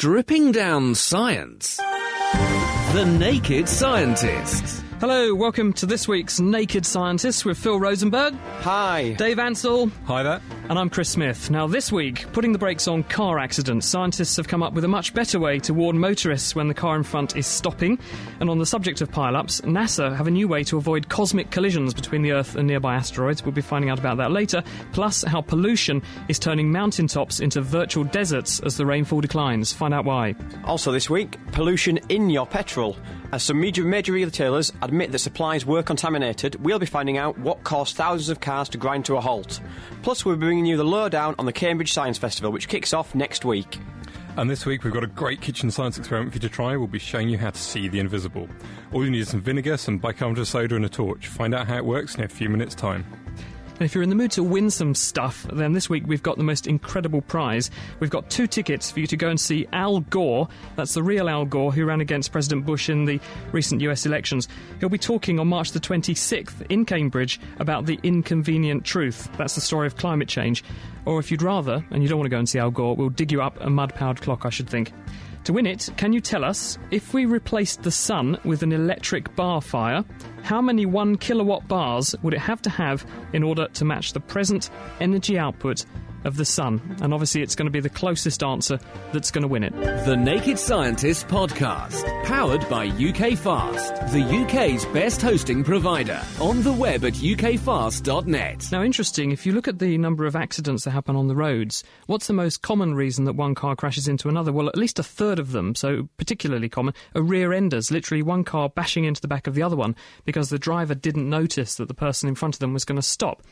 Stripping down science. The Naked Scientists. Hello, welcome to this week's Naked Scientists with Phil Rosenberg, Hi. Dave Ansell, Hi there. and I'm Chris Smith. Now, this week, putting the brakes on car accidents, scientists have come up with a much better way to warn motorists when the car in front is stopping. And on the subject of pile-ups, NASA have a new way to avoid cosmic collisions between the Earth and nearby asteroids. We'll be finding out about that later. Plus, how pollution is turning mountaintops into virtual deserts as the rainfall declines. Find out why. Also this week, pollution in your petrol. Uh, As some major, major retailers admit that supplies were contaminated, we'll be finding out what caused thousands of cars to grind to a halt. Plus, we're bringing you the lowdown on the Cambridge Science Festival, which kicks off next week. And this week we've got a great kitchen science experiment for you to try. We'll be showing you how to see the invisible. All you need is some vinegar, some bicarbonate soda, and a torch. Find out how it works in a few minutes' time. And if you're in the mood to win some stuff, then this week we've got the most incredible prize. We've got two tickets for you to go and see Al Gore. That's the real Al Gore who ran against President Bush in the recent US elections. He'll be talking on March the 26th in Cambridge about the inconvenient truth. That's the story of climate change. Or if you'd rather, and you don't want to go and see Al Gore, we'll dig you up a mud powered clock, I should think. To win it, can you tell us if we replaced the sun with an electric bar fire, how many 1 kilowatt bars would it have to have in order to match the present energy output of the sun? And obviously, it's going to be the closest answer that's going to win it. The Naked Scientists podcast. Powered by UK Fast, the UK's best hosting provider. On the web at ukfast.net. Now, interesting, if you look at the number of accidents that happen on the roads, what's the most common reason that one car crashes into another? Well, at least a third of them, so particularly common, are rear enders, literally one car bashing into the back of the other one because the driver didn't notice that the person in front of them was going to stop.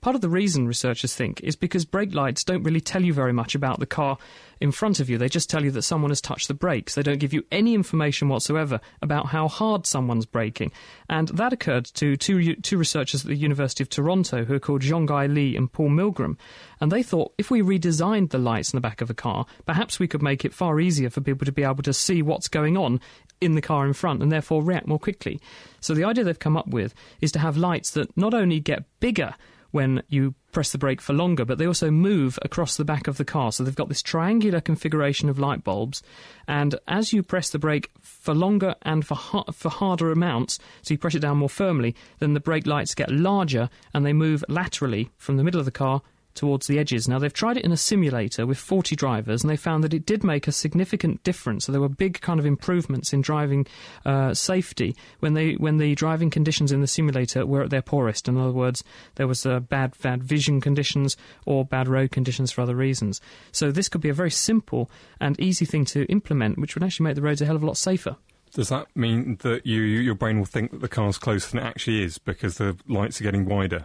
Part of the reason researchers think is because brake lights don't really tell you very much about the car in front of you. They just tell you that someone has touched the brakes. They don't give you any information whatsoever about how hard someone's braking. And that occurred to two, two researchers at the University of Toronto who are called Jean-Guy Li and Paul Milgram. And they thought if we redesigned the lights in the back of a car, perhaps we could make it far easier for people to be able to see what's going on in the car in front and therefore react more quickly. So the idea they've come up with is to have lights that not only get bigger when you press the brake for longer, but they also move across the back of the car. So they've got this triangular configuration of light bulbs, and as you press the brake for longer and for ha- for harder amounts, so you press it down more firmly, then the brake lights get larger and they move laterally from the middle of the car towards the edges. Now, they've tried it in a simulator with 40 drivers, and they found that it did make a significant difference. So there were big kind of improvements in driving uh, safety when they when the driving conditions in the simulator were at their poorest. In other words, there was uh, bad bad vision conditions or bad road conditions for other reasons. So this could be a very simple and easy thing to implement, which would actually make the roads a hell of a lot safer. Does that mean that you, your brain will think that the car's closer than it actually is because the lights are getting wider?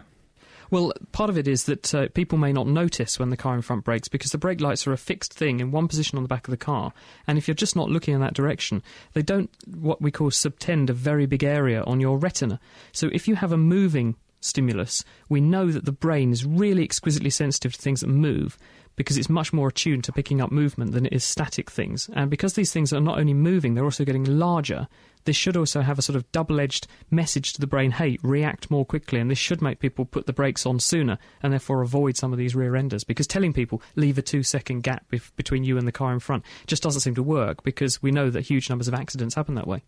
Well, part of it is that uh, people may not notice when the car in front brakes because the brake lights are a fixed thing in one position on the back of the car. And if you're just not looking in that direction, they don't what we call subtend a very big area on your retina. So if you have a moving stimulus, we know that the brain is really exquisitely sensitive to things that move because it's much more attuned to picking up movement than it is static things. And because these things are not only moving, they're also getting larger, this should also have a sort of double edged message to the brain hey, react more quickly. And this should make people put the brakes on sooner and therefore avoid some of these rear enders. Because telling people leave a two second gap bef- between you and the car in front just doesn't seem to work because we know that huge numbers of accidents happen that way.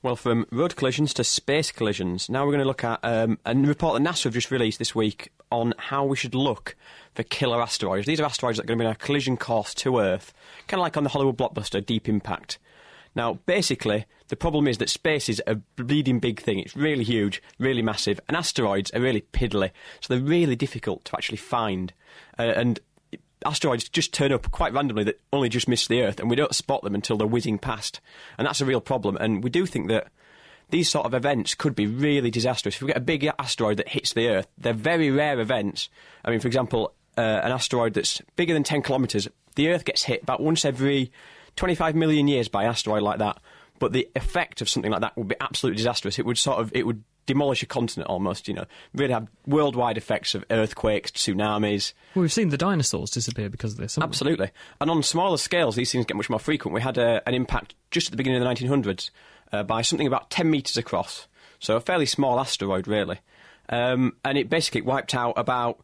Well, from road collisions to space collisions, now we're going to look at um, a report that NASA have just released this week on how we should look for killer asteroids. These are asteroids that are going to be on a collision course to Earth, kind of like on the Hollywood blockbuster Deep Impact. Now, basically, the problem is that space is a bleeding big thing. It's really huge, really massive, and asteroids are really piddly, so they're really difficult to actually find. Uh, and asteroids just turn up quite randomly that only just miss the Earth, and we don't spot them until they're whizzing past. And that's a real problem. And we do think that these sort of events could be really disastrous. If we get a big asteroid that hits the Earth, they're very rare events. I mean, for example, uh, an asteroid that's bigger than 10 kilometres, the Earth gets hit about once every 25 million years by an asteroid like that. But the effect of something like that would be absolutely disastrous. It would sort of, it would demolish a continent almost, you know, really have worldwide effects of earthquakes, tsunamis. Well, we've seen the dinosaurs disappear because of this. haven't we? Absolutely. And on smaller scales, these things get much more frequent. We had a, an impact just at the beginning of the 1900s uh, by something about 10 metres across. So a fairly small asteroid, really. Um, and it basically wiped out about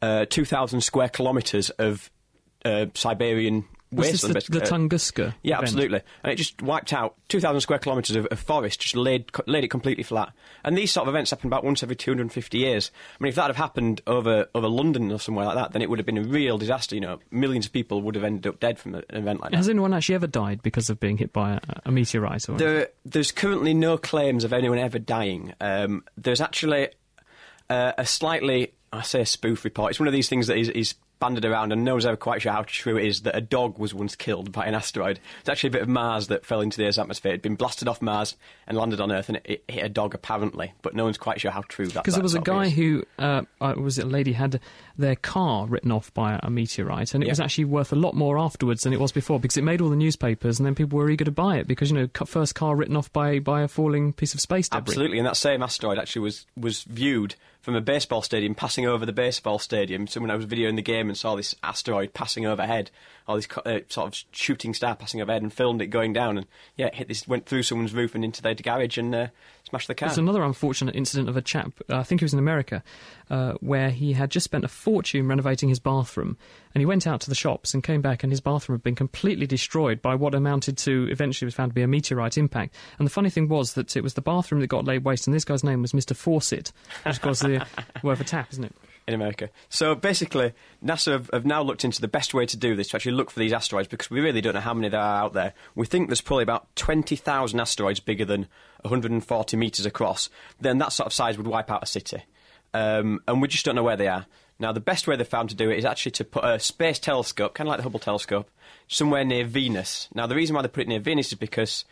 uh, 2,000 square kilometres of uh, Siberian This wasteland. the, basically. the Uh, Tunguska? yeah, event? absolutely. And it just wiped out 2,000 square kilometres of, of forest, just laid, laid it completely flat. And these sort of events happen about once every 250 years. I mean, if that had happened over, over London or somewhere like that, then it would have been a real disaster. You know, millions of people would have ended up dead from an event like that. Has anyone actually ever died because of being hit by a, a meteorite? Or There, there's currently no claims of anyone ever dying. Um, there's actually uh, a slightly, I say a spoof report. It's one of these things that is, is banded around and no one's ever quite sure how true it is that a dog was once killed by an asteroid. It's actually a bit of Mars that fell into the Earth's atmosphere. It'd been blasted off Mars and landed on Earth and it, it hit a dog apparently, but no one's quite sure how true that Because there was a guy is. who, uh, uh, was it a lady, had their car written off by a meteorite, and it Yeah. was actually worth a lot more afterwards than it was before because it made all the newspapers, and then people were eager to buy it because you know, first car written off by by a falling piece of space debris. Absolutely, and that same asteroid actually was, was viewed from a baseball stadium passing over the baseball stadium. Someone I was videoing the game and saw this asteroid passing overhead, or this uh, sort of shooting star passing overhead, and filmed it going down. And yeah, hit this went through someone's roof and into their garage and uh, smashed the car. There's another unfortunate incident of a chap, uh, I think he was in America, uh, where he had just spent a fortune renovating his bathroom. And he went out to the shops and came back, and his bathroom had been completely destroyed by what amounted to, eventually was found to be a meteorite impact. And the funny thing was that it was the bathroom that got laid waste, and this guy's name was Mr. Fawcett, which of course the word for tap, isn't it? In America. So basically, NASA have, have now looked into the best way to do this to actually look for these asteroids because we really don't know how many there are out there. We think there's probably about 20,000 asteroids bigger than 140 metres across. Then that sort of size would wipe out a city. Um, and we just don't know where they are. Now, the best way they've found to do it is actually to put a space telescope, kind of like the Hubble telescope, somewhere near Venus. Now, the reason why they put it near Venus is because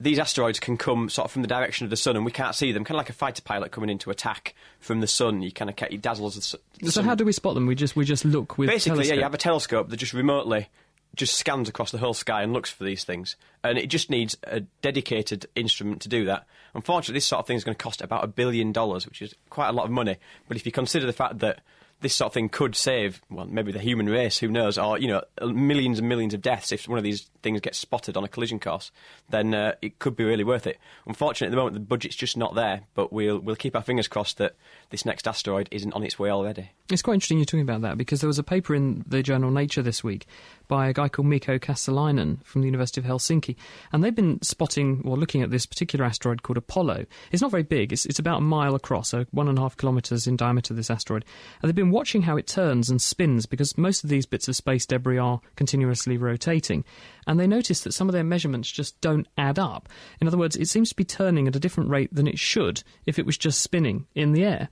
these asteroids can come sort of from the direction of the sun and we can't see them, kind of like a fighter pilot coming in to attack from the sun. You kind of get, it dazzles the, su- the So sun. how do we spot them? We just we just look with Basically, yeah, you have a telescope that just remotely just scans across the whole sky and looks for these things. And it just needs a dedicated instrument to do that. Unfortunately, this sort of thing is going to cost about a billion dollars, which is quite a lot of money. But if you consider the fact that this sort of thing could save, well, maybe the human race, who knows, or, you know, millions and millions of deaths if one of these things get spotted on a collision course, then uh, it could be really worth it. Unfortunately, at the moment, the budget's just not there, but we'll, we'll keep our fingers crossed that this next asteroid isn't on its way already. It's quite interesting you're talking about that because there was a paper in the journal Nature this week by a guy called Mikko Kaasalainen from the University of Helsinki, and they've been spotting or looking at this particular asteroid called Apollo. It's not very big; it's, it's about a mile across, so one and a half kilometres in diameter. This asteroid, and they've been watching how it turns and spins because most of these bits of space debris are continuously rotating, and they noticed that some of their measurements just don't add up. In other words, it seems to be turning at a different rate than it should if it was just spinning in the air.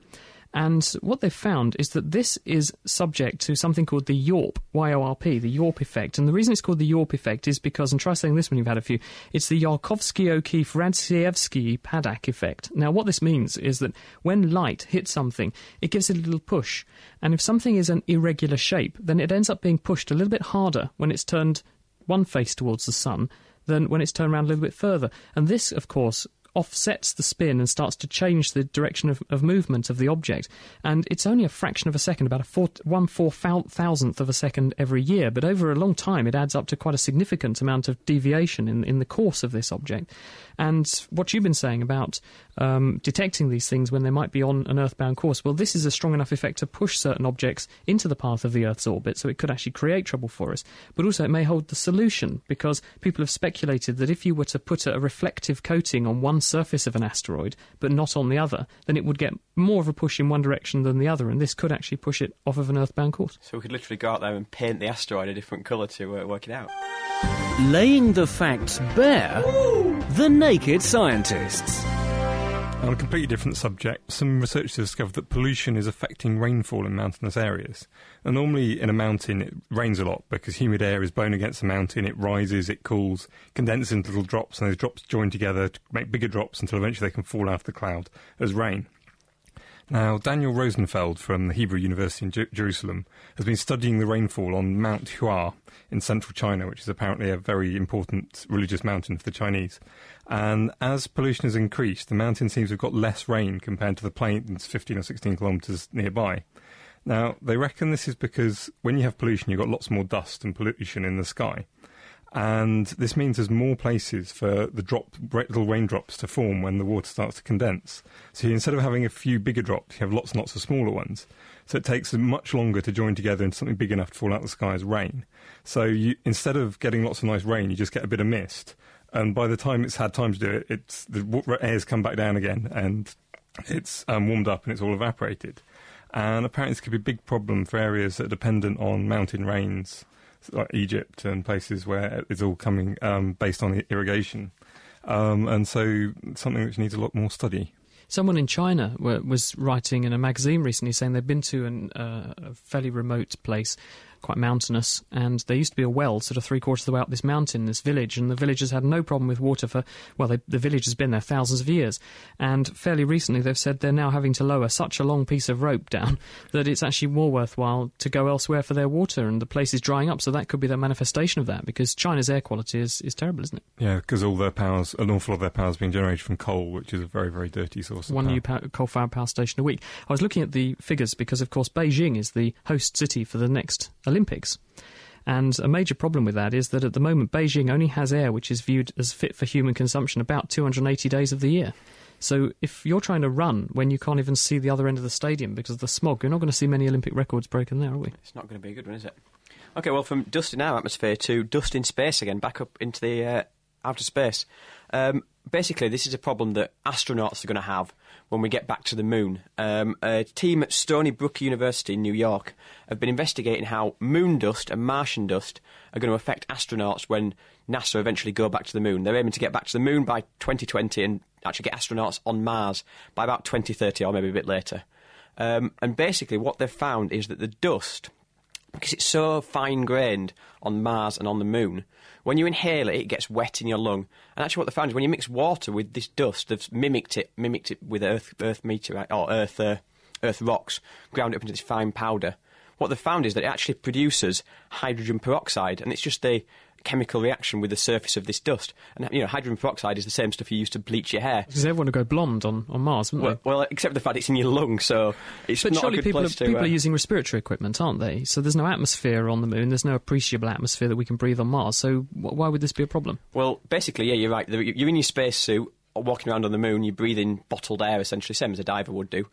And what they've found is that this is subject to something called the YORP, Y-O-R-P, the YORP effect. And the reason it's called the YORP effect is because, and try saying this when you've had a few, it's the Yarkovsky-O'Keefe-Radzievsky-Paddack effect. Now, what this means is that when light hits something, it gives it a little push. And if something is an irregular shape, then it ends up being pushed a little bit harder when it's turned one face towards the sun than when it's turned around a little bit further. And this, of course, offsets the spin and starts to change the direction of, of movement of the object. And it's only a fraction of a second, about a four, one four thou- of a second every year. But over a long time, it adds up to quite a significant amount of deviation in, in the course of this object. And what you've been saying about um, detecting these things when they might be on an earthbound course, well, this is a strong enough effect to push certain objects into the path of the Earth's orbit, so it could actually create trouble for us. But also, it may hold the solution because people have speculated that if you were to put a reflective coating on one surface of an asteroid but not on the other, then it would get more of a push in one direction than the other, and this could actually push it off of an earthbound course. So we could literally go out there and paint the asteroid a different colour to uh, work it out. Laying the facts bare, the naked scientists. On a completely different subject, some researchers have discovered that pollution is affecting rainfall in mountainous areas. And normally in a mountain it rains a lot because humid air is blown against the mountain, it rises, it cools, condenses into little drops, and those drops join together to make bigger drops until eventually they can fall out of the cloud as rain. Now, Daniel Rosenfeld from the Hebrew University in Jer- Jerusalem has been studying the rainfall on Mount Hua in central China, which is apparently a very important religious mountain for the Chinese. And as pollution has increased, the mountain seems to have got less rain compared to the plains 15 or 16 kilometres nearby. Now, they reckon this is because when you have pollution, you've got lots more dust and pollution in the sky. And this means there's more places for the drop, little raindrops to form when the water starts to condense. So instead of having a few bigger drops, you have lots and lots of smaller ones. So it takes much longer to join together into something big enough to fall out of the sky as rain. So you, instead of getting lots of nice rain, you just get a bit of mist. And by the time it's had time to do it, it's, the air's come back down again and it's um, warmed up and it's all evaporated. And apparently, this could be a big problem for areas that are dependent on mountain rains, like Egypt and places where it's all coming um, based on irrigation. Um, and so, something which needs a lot more study. Someone in China was writing in a magazine recently saying they'd been to an, uh, a fairly remote place quite mountainous, and there used to be a well sort of three quarters of the way up this mountain, this village, and the villagers had no problem with water for, well, they, the village has been there thousands of years. And fairly recently they've said they're now having to lower such a long piece of rope down that it's actually more worthwhile to go elsewhere for their water, and the place is drying up, so that could be the manifestation of that, because China's air quality is, is terrible, isn't it? Yeah, because all their powers, an awful lot of their power is being generated from coal, which is a very, very dirty source One new coal-fired power station a week. I was looking at the figures because, of course, Beijing is the host city for the next Olympics. And a major problem with that is that at the moment Beijing only has air which is viewed as fit for human consumption about 280 days of the year. So if you're trying to run when you can't even see the other end of the stadium because of the smog, you're not going to see many Olympic records broken there, are we? It's not going to be a good one, is it? Okay, well, from dust in our atmosphere to dust in space again, back up into the uh, outer space. Um, basically, this is a problem that astronauts are going to have when we get back to the moon. Um, a team at Stony Brook University in New York have been investigating how moon dust and Martian dust are going to affect astronauts when NASA eventually go back to the moon. They're aiming to get back to the moon by 2020 and actually get astronauts on Mars by about 2030 or maybe a bit later. Um, and basically, what they've found is that the dust, because it's so fine grained on Mars and on the moon, when you inhale it, it gets wet in your lung. And actually, what they found is when you mix water with this dust, they've mimicked it, mimicked it with Earth, Earth meteorite or Earth, uh, Earth rocks, ground it up into this fine powder. What they've found is that it actually produces hydrogen peroxide, and it's just the chemical reaction with the surface of this dust. And you know, hydrogen peroxide is the same stuff you use to bleach your hair. Because everyone would go blonde on, on Mars, wouldn't well, they? Well, except the fact it's in your lungs, so it's but not surely a good people place are, to. people uh, are using respiratory equipment, aren't they? So there's no atmosphere on the moon. There's no appreciable atmosphere that we can breathe on Mars. So wh- why would this be a problem? Well, basically, yeah, you're right. You're in your spacesuit, walking around on the moon. You're breathing bottled air, essentially, same as a diver would do.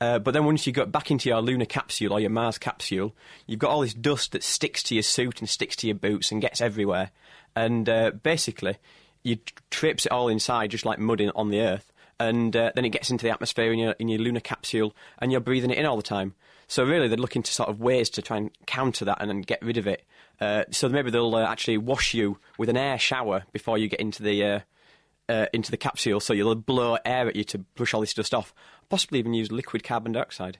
Uh, but then once you get back into your lunar capsule or your Mars capsule, you've got all this dust that sticks to your suit and sticks to your boots and gets everywhere. And uh, basically, you trips it all inside, just like mud in, on the Earth. And uh, then it gets into the atmosphere in your, in your lunar capsule, and you're breathing it in all the time. So really, they're looking to sort of ways to try and counter that and then get rid of it. Uh, so maybe they'll uh, actually wash you with an air shower before you get into the uh, uh, into the capsule, so you'll blow air at you to push all this dust off. Possibly even use liquid carbon dioxide.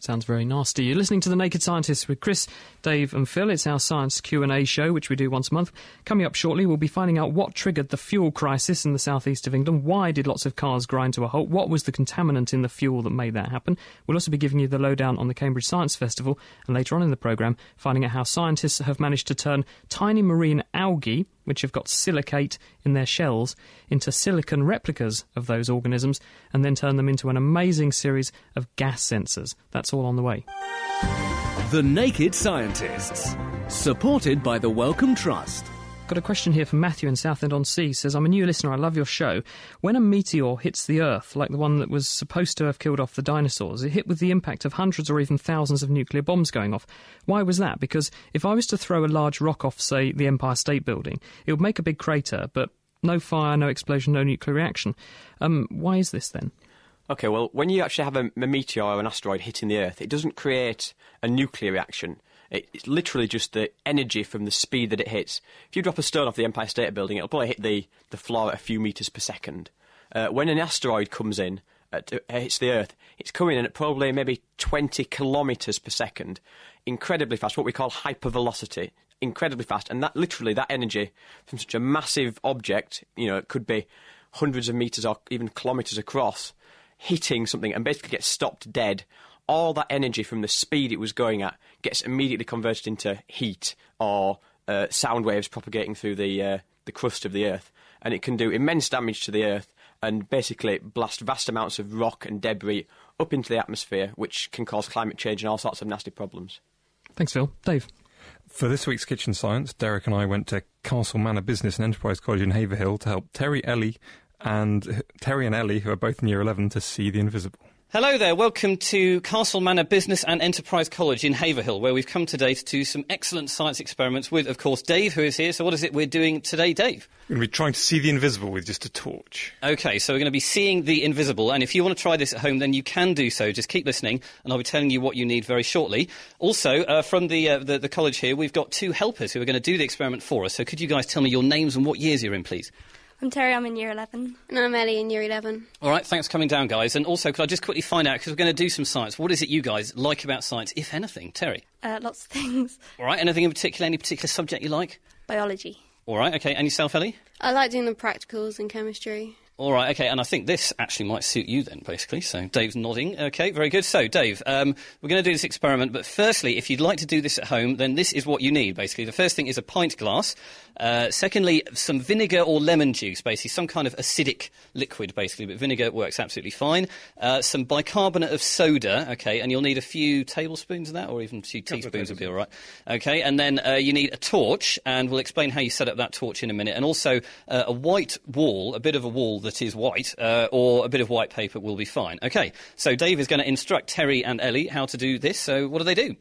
Sounds very nasty. You're listening to The Naked Scientists with Chris, Dave and Phil. It's our science Q&A show, which we do once a month. Coming up shortly, we'll be finding out what triggered the fuel crisis in the southeast of England. Why did lots of cars grind to a halt? What was the contaminant in the fuel that made that happen? We'll also be giving you the lowdown on the Cambridge Science Festival, and later on in the programme, finding out how scientists have managed to turn tiny marine algae which have got silicate in their shells, into silicon replicas of those organisms, and then turn them into an amazing series of gas sensors. That's all on the way. The Naked Scientists, supported by the Wellcome Trust. Got a question here from Matthew in Southend-on-Sea. Says, I'm a new listener. I love your show. When a meteor hits the Earth, like the one that was supposed to have killed off the dinosaurs, it hit with the impact of hundreds or even thousands of nuclear bombs going off. Why was that? Because if I was to throw a large rock off, say, the Empire State Building, it would make a big crater, but no fire, no explosion, no nuclear reaction. Um, why is this then? Okay, well, when you actually have a, a meteor or an asteroid hitting the Earth, it doesn't create a nuclear reaction. It's literally just the energy from the speed that it hits. If you drop a stone off the Empire State Building, it'll probably hit the, the floor at a few metres per second. Uh, when an asteroid comes in, at, uh, hits the Earth, it's coming in at probably maybe 20 kilometres per second. Incredibly fast, what we call hypervelocity. Incredibly fast. And that literally, that energy from such a massive object, you know, it could be hundreds of metres or even kilometres across, hitting something and basically gets stopped dead, all that energy from the speed it was going at gets immediately converted into heat or uh, sound waves propagating through the uh, the crust of the Earth, and it can do immense damage to the Earth and basically blast vast amounts of rock and debris up into the atmosphere, which can cause climate change and all sorts of nasty problems. Thanks, Phil. Dave. For this week's Kitchen Science, Derek and I went to Castle Manor Business and Enterprise College in Haverhill to help Terry Ellie and Terry and Ellie, who are both in year 11, to see the invisible. Hello there, welcome to Castle Manor Business and Enterprise College in Haverhill, where we've come today to do some excellent science experiments with, of course, Dave, who is here. So, what is it we're doing today, Dave? We're going to be trying to see the invisible with just a torch. Okay, so we're going to be seeing the invisible, and if you want to try this at home, then you can do so. Just keep listening, and I'll be telling you what you need very shortly. Also, uh, from the, uh, the the college here, we've got two helpers who are going to do the experiment for us. So, could you guys tell me your names and what years you're in, please? I'm Terry, I'm in year 11. And I'm Ellie in year 11. All right, thanks for coming down, guys. And also, could I just quickly find out, because we're going to do some science, what is it you guys like about science, if anything? Terry? Uh, lots of things. All right, anything in particular, any particular subject you like? Biology. All right, okay. And yourself, Ellie? I like doing the practicals in chemistry. All right, okay, and I think this actually might suit you then, basically. So Dave's nodding. Okay, very good. So, Dave, um, we're going to do this experiment, but firstly, if you'd like to do this at home, then this is what you need, basically. The first thing is a pint glass. Uh, secondly, some vinegar or lemon juice, basically, some kind of acidic liquid, basically, but vinegar works absolutely fine. Uh, some bicarbonate of soda, okay, and you'll need a few tablespoons of that, or even a few teaspoons would be all right. Okay, and then uh, you need a torch, and we'll explain how you set up that torch in a minute, and also uh, a white wall, a bit of a wall that is white, uh, or a bit of white paper will be fine. Okay, so Dave is going to instruct Terry and Ellie how to do this, so what do they do?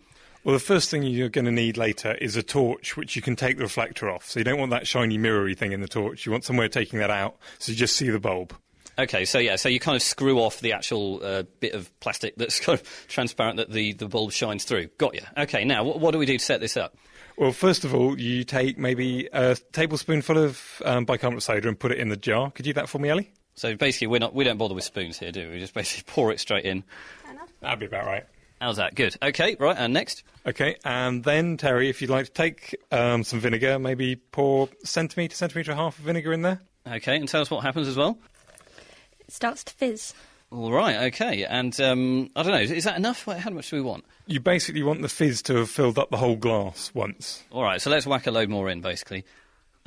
Well, the first thing you're going to need later is a torch, which you can take the reflector off. So you don't want that shiny mirrory thing in the torch. You want somewhere taking that out, so you just see the bulb. Okay, so yeah, so you kind of screw off the actual uh, bit of plastic that's kind of transparent that the, the bulb shines through. Got you. Okay, now what, what do we do to set this up? Well, first of all, you take maybe a tablespoonful of um, bicarbonate soda and put it in the jar. Could you do that for me, Ellie? So basically, we're not we don't bother with spoons here, do we? We just basically pour it straight in. That'd be about right. How's that? Good. Okay, right, and next. Okay, and then Terry, if you'd like to take um, some vinegar, maybe pour centimetre, centimetre and a half of vinegar in there. Okay, and tell us what happens as well. It starts to fizz. All right, okay, and um, I don't know, is that enough? How much do we want? You basically want the fizz to have filled up the whole glass once. All right, so let's whack a load more in, basically.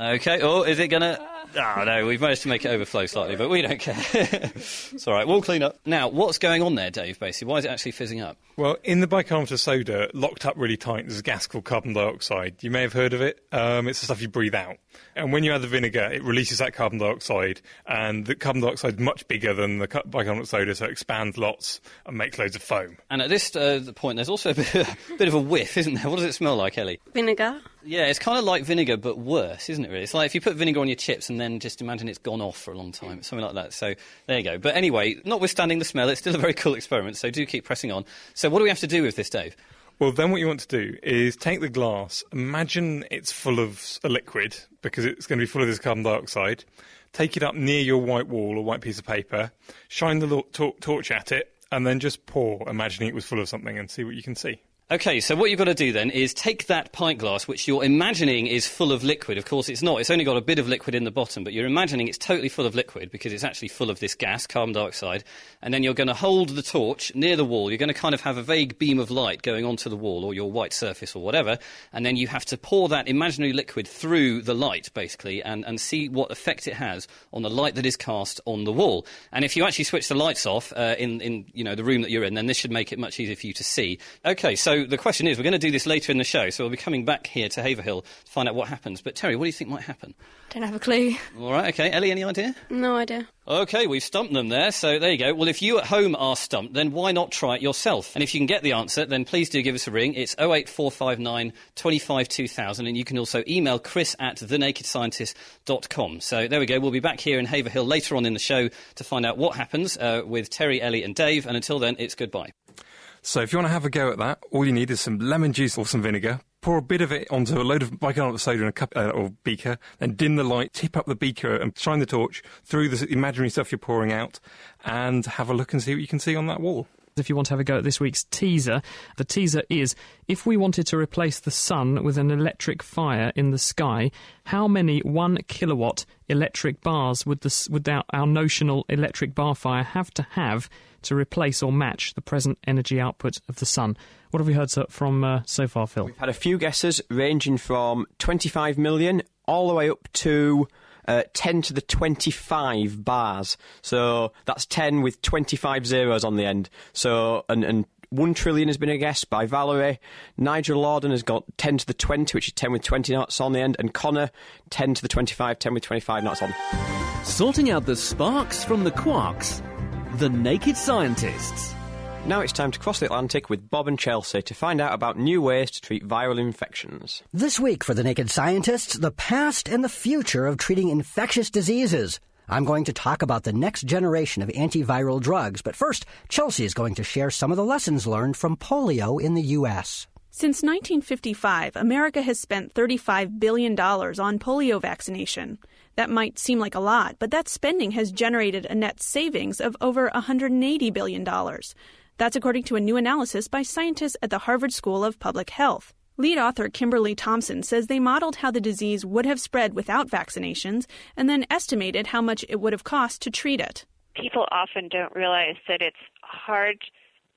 Okay. Oh, is it gonna? Oh no, we've managed to make it overflow slightly, but we don't care. it's all right. We'll clean up. Now, what's going on there, Dave? Basically, why is it actually fizzing up? Well, in the bicarbonate of soda, locked up really tight, there's a gas called carbon dioxide. You may have heard of it. Um, it's the stuff you breathe out. And when you add the vinegar, it releases that carbon dioxide, and the carbon dioxide is much bigger than the bicarbonate of soda, so it expands lots and makes loads of foam. And at this uh, point, there's also a bit, a bit of a whiff, isn't there? What does it smell like, Ellie? Vinegar. Yeah, it's kind of like vinegar, but worse, isn't it? Really, it's like if you put vinegar on your chips and then just imagine it's gone off for a long time, something like that. So there you go. But anyway, notwithstanding the smell, it's still a very cool experiment. So do keep pressing on. So what do we have to do with this, Dave? Well, then what you want to do is take the glass, imagine it's full of a liquid, because it's going to be full of this carbon dioxide, take it up near your white wall or white piece of paper, shine the torch at it, and then just pour, imagining it was full of something, and see what you can see. Okay, so what you've got to do then is take that pint glass, which you're imagining is full of liquid. Of course, it's not. It's only got a bit of liquid in the bottom, but you're imagining it's totally full of liquid because it's actually full of this gas, carbon dioxide. And then you're going to hold the torch near the wall. You're going to kind of have a vague beam of light going onto the wall or your white surface or whatever. And then you have to pour that imaginary liquid through the light, basically, and, and see what effect it has on the light that is cast on the wall. And if you actually switch the lights off uh, in, in you know, the room that you're in, then this should make it much easier for you to see. Okay, so the question is, we're going to do this later in the show, so we'll be coming back here to Haverhill to find out what happens. But Terry, what do you think might happen? Don't have a clue. All right, okay. Ellie, any idea? No idea. Okay, we've stumped them there, so there you go. Well, if you at home are stumped, then why not try it yourself? And if you can get the answer, then please do give us a ring. It's 08459 25 2000, and you can also email chris at thenakedscientist.com. So there we go. We'll be back here in Haverhill later on in the show to find out what happens uh, with Terry, Ellie, and Dave. And until then, it's goodbye. So if you want to have a go at that, all you need is some lemon juice or some vinegar. Pour a bit of it onto a load of bicarbonate of soda in a cup uh, or beaker, then dim the light, tip up the beaker, and shine the torch through the imaginary stuff you're pouring out, and have a look and see what you can see on that wall. If you want to have a go at this week's teaser, the teaser is if we wanted to replace the sun with an electric fire in the sky, how many one kilowatt electric bars would, this, would our, our notional electric bar fire have to have to replace or match the present energy output of the sun? What have we heard so, from uh, so far, Phil? We've had a few guesses ranging from 25 million all the way up to uh, 10 to the 25 bars. So that's 10 with 25 zeros on the end. So, and, and 1 trillion has been a guess by Valerie. Nigel Lorden has got 10 to the 20, which is 10 with 20 knots on the end. And Connor, 10 to the 25, 10 with 25 knots on. Sorting out the sparks from the quarks. The Naked Scientists. Now it's time to cross the Atlantic with Bob and Chelsea to find out about new ways to treat viral infections. This week for the Naked Scientists, the past and the future of treating infectious diseases. I'm going to talk about the next generation of antiviral drugs, but first, Chelsea is going to share some of the lessons learned from polio in the U.S. Since 1955, America has spent $35 billion on polio vaccination. That might seem like a lot, but that spending has generated a net savings of over $180 billion. That's according to a new analysis by scientists at the Harvard School of Public Health. Lead author Kimberly Thompson says they modeled how the disease would have spread without vaccinations and then estimated how much it would have cost to treat it. People often don't realize that it's hard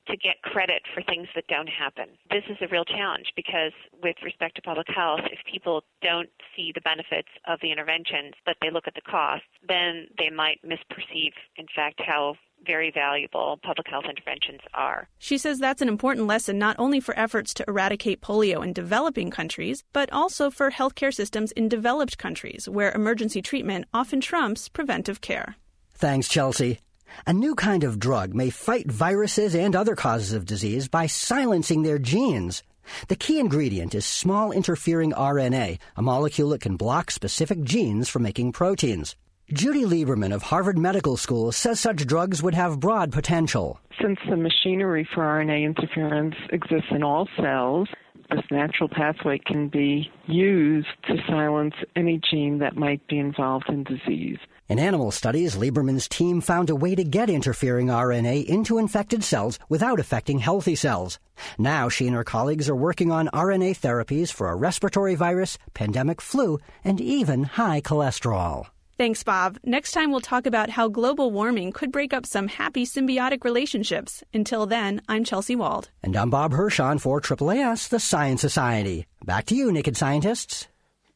to get credit for things that don't happen. This is a real challenge because, with respect to public health, if people don't see the benefits of the interventions, but they look at the costs, then they might misperceive, in fact, how very valuable public health interventions are. She says that's an important lesson not only for efforts to eradicate polio in developing countries, but also for healthcare systems in developed countries where emergency treatment often trumps preventive care. Thanks, Chelsea. A new kind of drug may fight viruses and other causes of disease by silencing their genes. The key ingredient is small interfering RNA, a molecule that can block specific genes from making proteins. Judy Lieberman of Harvard Medical School says such drugs would have broad potential. Since the machinery for RNA interference exists in all cells, this natural pathway can be used to silence any gene that might be involved in disease. In animal studies, Lieberman's team found a way to get interfering RNA into infected cells without affecting healthy cells. Now she and her colleagues are working on RNA therapies for a respiratory virus, pandemic flu, and even high cholesterol. Thanks, Bob. Next time we'll talk about how global warming could break up some happy symbiotic relationships. Until then, I'm Chelsea Wald. And I'm Bob Hirshon for AAAS, the Science Society. Back to you, Naked Scientists.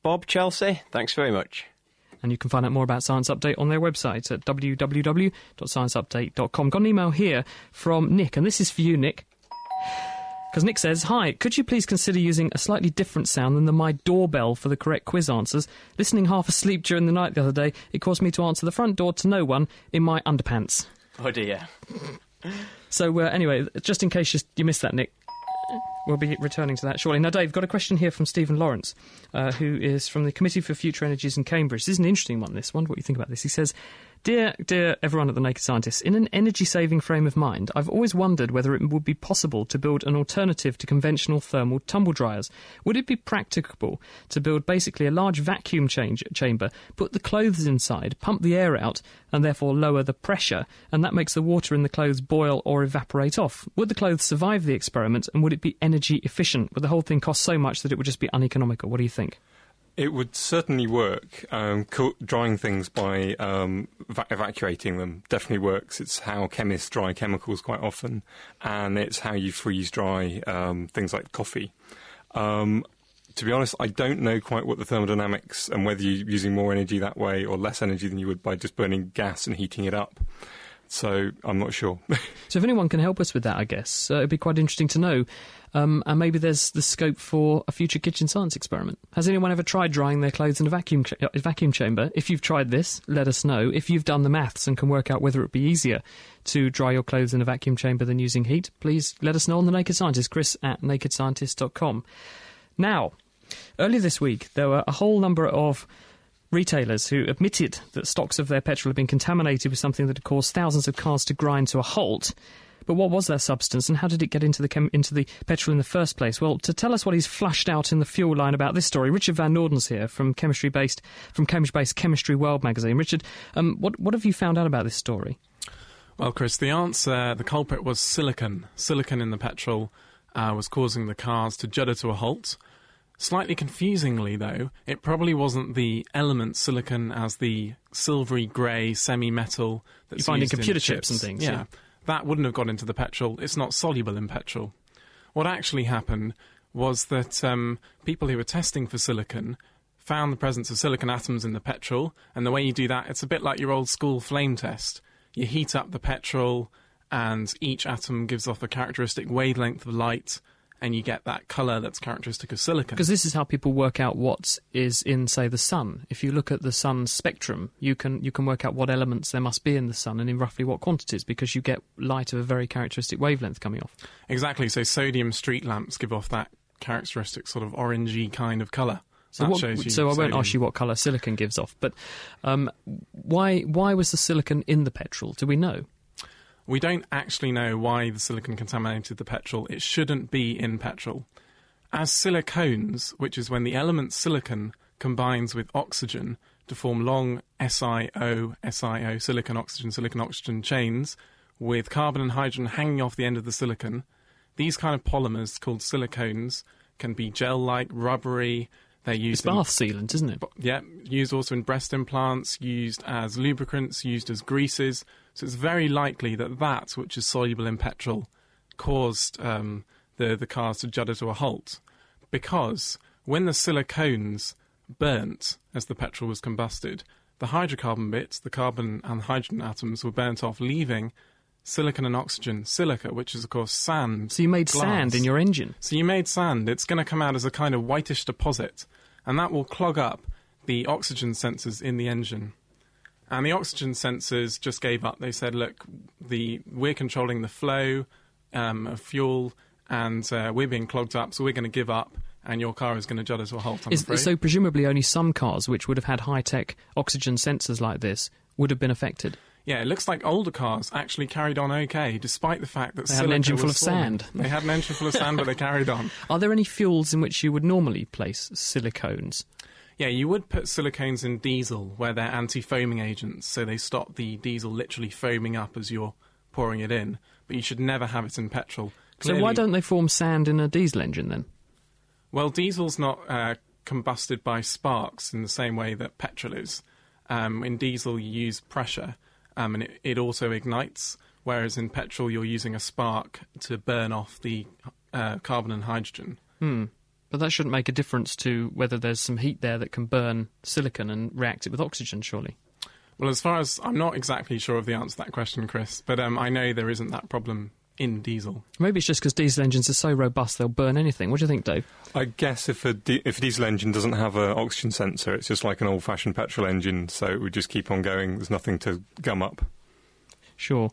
Bob, Chelsea, thanks very much. And you can find out more about Science Update on their website at www.scienceupdate.com. Got an email here from Nick, and this is for you, Nick. Because Nick says, Hi, could you please consider using a slightly different sound than the My Doorbell for the correct quiz answers? Listening half asleep during the night the other day, it caused me to answer the front door to no one in my underpants. Oh dear. so, uh, anyway, just in case you, you missed that, Nick, We'll be returning to that shortly. Now, Dave, we've got a question here from Stephen Lawrence, uh, who is from the Committee for Future Energies in Cambridge. This is an interesting one, this. Wonder what do you think about this. He says, Dear, dear everyone at the Naked Scientists, in an energy saving frame of mind, I've always wondered whether it would be possible to build an alternative to conventional thermal tumble dryers. Would it be practicable to build basically a large vacuum change, chamber, put the clothes inside, pump the air out, and therefore lower the pressure, and that makes the water in the clothes boil or evaporate off? Would the clothes survive the experiment, and would it be energy efficient? Would the whole thing cost so much that it would just be uneconomical? What do you think? It would certainly work. Um, co- drying things by um, va- evacuating them definitely works. It's how chemists dry chemicals quite often, and it's how you freeze dry um, things like coffee. Um, to be honest, I don't know quite what the thermodynamics and whether you're using more energy that way or less energy than you would by just burning gas and heating it up. So I'm not sure. so if anyone can help us with that, I guess uh, it'd be quite interesting to know. Um, and maybe there's the scope for a future kitchen science experiment. Has anyone ever tried drying their clothes in a vacuum ch- a vacuum chamber? If you've tried this, let us know. If you've done the maths and can work out whether it would be easier to dry your clothes in a vacuum chamber than using heat, please let us know on the Naked Scientist, Chris at nakedscientist.com. Now, earlier this week, there were a whole number of retailers who admitted that stocks of their petrol had been contaminated with something that had caused thousands of cars to grind to a halt. But what was that substance, and how did it get into the chem- into the petrol in the first place? Well, to tell us what he's flushed out in the fuel line about this story, Richard Van Noorden's here from chemistry based from Cambridge-based Chemistry World magazine. Richard, um, what what have you found out about this story? Well, Chris, the answer, the culprit was silicon. Silicon in the petrol uh, was causing the cars to judder to a halt. Slightly confusingly, though, it probably wasn't the element silicon as the silvery grey semi metal that You find in computer the chips and things, yeah. That wouldn't have got into the petrol. It's not soluble in petrol. What actually happened was that um, people who were testing for silicon found the presence of silicon atoms in the petrol, and the way you do that, it's a bit like your old school flame test. You heat up the petrol, and each atom gives off a characteristic wavelength of light, and you get that colour that's characteristic of silicon. Because this is how people work out what is in, say, the sun. If you look at the sun's spectrum, you can you can work out what elements there must be in the sun and in roughly what quantities, because you get light of a very characteristic wavelength coming off. Exactly. So sodium street lamps give off that characteristic sort of orangey kind of colour. So, what, so I won't sodium. ask you what colour silicon gives off, but um, why why was the silicon in the petrol? Do we know? We don't actually know why the silicon contaminated the petrol. It shouldn't be in petrol. As silicones, which is when the element silicon combines with oxygen to form long SiO, SiO, silicon oxygen, silicon oxygen chains with carbon and hydrogen hanging off the end of the silicon, these kind of polymers called silicones can be gel like, rubbery. They're used It's bath sealant, isn't it? yeah, used also in breast implants, used as lubricants, used as greases. So it's very likely that that, which is soluble in petrol, caused um, the the cars to judder to a halt, because when the silicones burnt as the petrol was combusted, the hydrocarbon bits, the carbon and hydrogen atoms, were burnt off, leaving silicon and oxygen, silica, which is of course sand. So you made sand in your engine. So you made sand. It's going to come out as a kind of whitish deposit, and that will clog up the oxygen sensors in the engine. And the oxygen sensors just gave up. They said, "Look, the we're controlling the flow um, of fuel, and uh, we're being clogged up, so we're going to give up, and your car is going to judder to a halt." Is, so presumably only some cars which would have had high tech oxygen sensors like this would have been affected. Yeah, it looks like older cars actually carried on okay, despite the fact that They had an engine full of sand. They had an engine full of sand, but they carried on. Are there any fuels in which you would normally place silicones? Yeah, you would put silicones in diesel where they're anti-foaming agents, so they stop the diesel literally foaming up as you're pouring it in. But you should never have it in petrol. So why don't they form sand in a diesel engine then? Well, diesel's not uh, combusted by sparks in the same way that petrol is. Um, in diesel, you use pressure, um, and it, it also ignites. Whereas in petrol, you're using a spark to burn off the uh, carbon and hydrogen. Hmm. But that shouldn't make a difference to whether there's some heat there that can burn silicon and react it with oxygen, surely. Well, as far as I'm not exactly sure of the answer to that question, Chris, but um, I know there isn't that problem in diesel. Maybe it's just because diesel engines are so robust they'll burn anything. What do you think, Dave? I guess if a, di- if a diesel engine doesn't have an oxygen sensor, it's just like an old fashioned petrol engine, so it would just keep on going. There's nothing to gum up. Sure.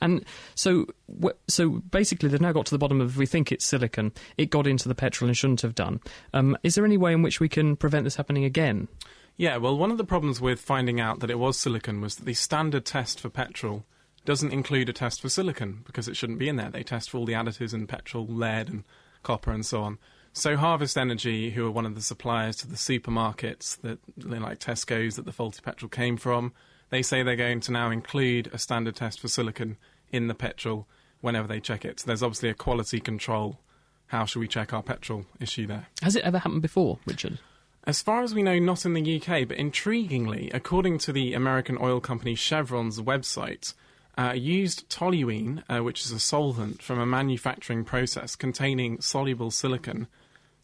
And so, wh- so basically, they've now got to the bottom of. We think it's silicon. It got into the petrol and shouldn't have done. Um, is there any way in which we can prevent this happening again? Yeah, well, one of the problems with finding out that it was silicon was that the standard test for petrol doesn't include a test for silicon because it shouldn't be in there. They test for all the additives in petrol, lead and copper and so on. So Harvest Energy, who are one of the suppliers to the supermarkets that like Tesco's that the faulty petrol came from, they say they're going to now include a standard test for silicon in the petrol whenever they check it. So there's obviously a quality control. How should we check our petrol issue there? Has it ever happened before, Richard? As far as we know, not in the UK, but intriguingly, according to the American oil company Chevron's website, uh, used toluene, uh, which is a solvent from a manufacturing process containing soluble silicon,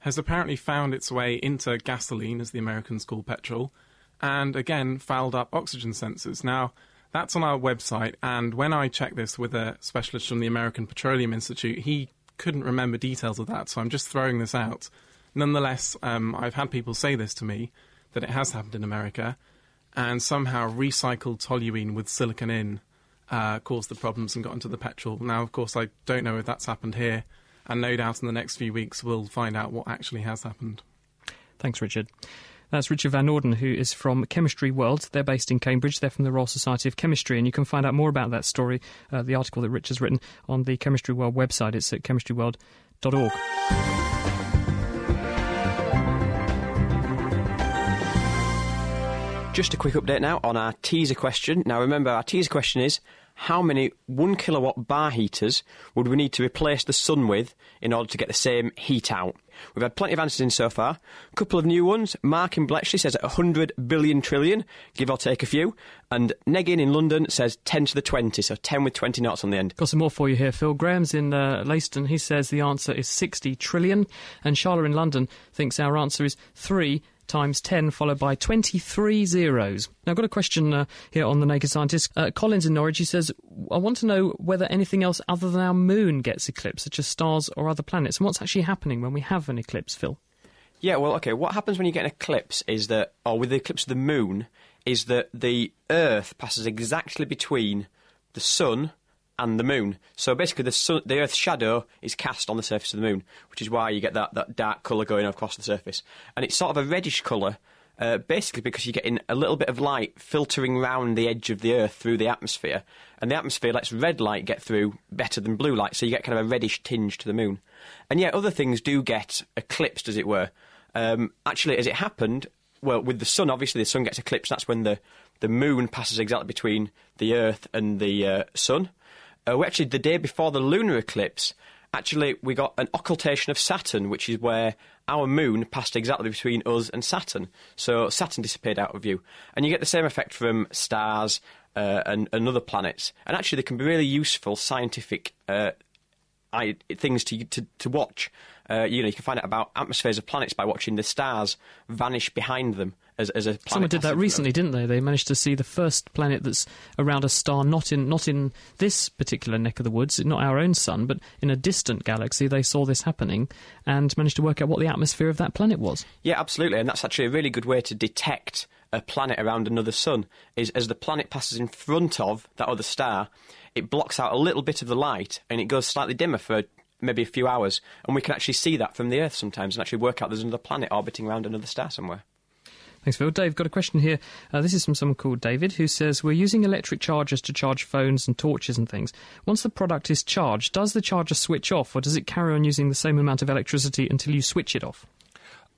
has apparently found its way into gasoline, as the Americans call petrol, and again fouled up oxygen sensors. Now, that's on our website, and when I checked this with a specialist from the American Petroleum Institute, he couldn't remember details of that, so I'm just throwing this out. Nonetheless, um, I've had people say this to me that it has happened in America, and somehow recycled toluene with silicon in uh, caused the problems and got into the petrol. Now, of course, I don't know if that's happened here, and no doubt in the next few weeks we'll find out what actually has happened. Thanks, Richard. That's Richard Van Noorden, who is from Chemistry World. They're based in Cambridge. They're from the Royal Society of Chemistry, and you can find out more about that story, uh, the article that Richard's written, on the Chemistry World website. It's at chemistryworld.org. Just a quick update now on our teaser question. Now, remember, our teaser question is how many one kilowatt bar heaters would we need to replace the sun with in order to get the same heat out? We've had plenty of answers in so far. A couple of new ones. Mark in Bletchley says 100 billion trillion, give or take a few. And Negin in London says 10 to the 20, so 10 with 20 knots on the end. Got some more for you here, Phil. Graham's in uh, Leiston. He says the answer is 60 trillion. And Charlotte in London thinks our answer is 3 times 10 followed by 23 zeros. Now, I've got a question uh, here on the Naked Scientist. Uh, Collins in Norwich, he says, I want to know whether anything else other than our moon gets eclipsed, such as stars or other planets, and what's actually happening when we have an eclipse, Phil? Yeah, well, okay, what happens when you get an eclipse is that, or with the eclipse of the moon, is that the Earth passes exactly between the sun and the moon. So basically, the, sun, the Earth's shadow is cast on the surface of the moon, which is why you get that, that dark colour going across the surface. And it's sort of a reddish colour, uh, basically because you're getting a little bit of light filtering round the edge of the Earth through the atmosphere. And the atmosphere lets red light get through better than blue light, so you get kind of a reddish tinge to the moon. And yet, other things do get eclipsed, as it were. Um, actually, as it happened, well, with the sun, obviously the sun gets eclipsed. That's when the, the moon passes exactly between the Earth and the uh, sun. Uh, actually, the day before the lunar eclipse, actually, we got an occultation of Saturn, which is where our moon passed exactly between us and Saturn. So Saturn disappeared out of view. And you get the same effect from stars uh, and, and other planets. And actually, they can be really useful scientific uh, I, things to, to, to watch. Uh, you know, you can find out about atmospheres of planets by watching the stars vanish behind them as, as a planet. Someone did that recently, didn't they? They managed to see the first planet that's around a star, not in not in this particular neck of the woods, not our own sun, but in a distant galaxy. They saw this happening and managed to work out what the atmosphere of that planet was. Yeah, absolutely, and that's actually a really good way to detect a planet around another sun. Is as the planet passes in front of that other star, it blocks out a little bit of the light and it goes slightly dimmer for maybe a few hours, and we can actually see that from the Earth sometimes and actually work out there's another planet orbiting around another star somewhere. Thanks, Phil. Dave, got a question here. Uh, this is from someone called David who says, We're using electric chargers to charge phones and torches and things. Once the product is charged, does the charger switch off or does it carry on using the same amount of electricity until you switch it off?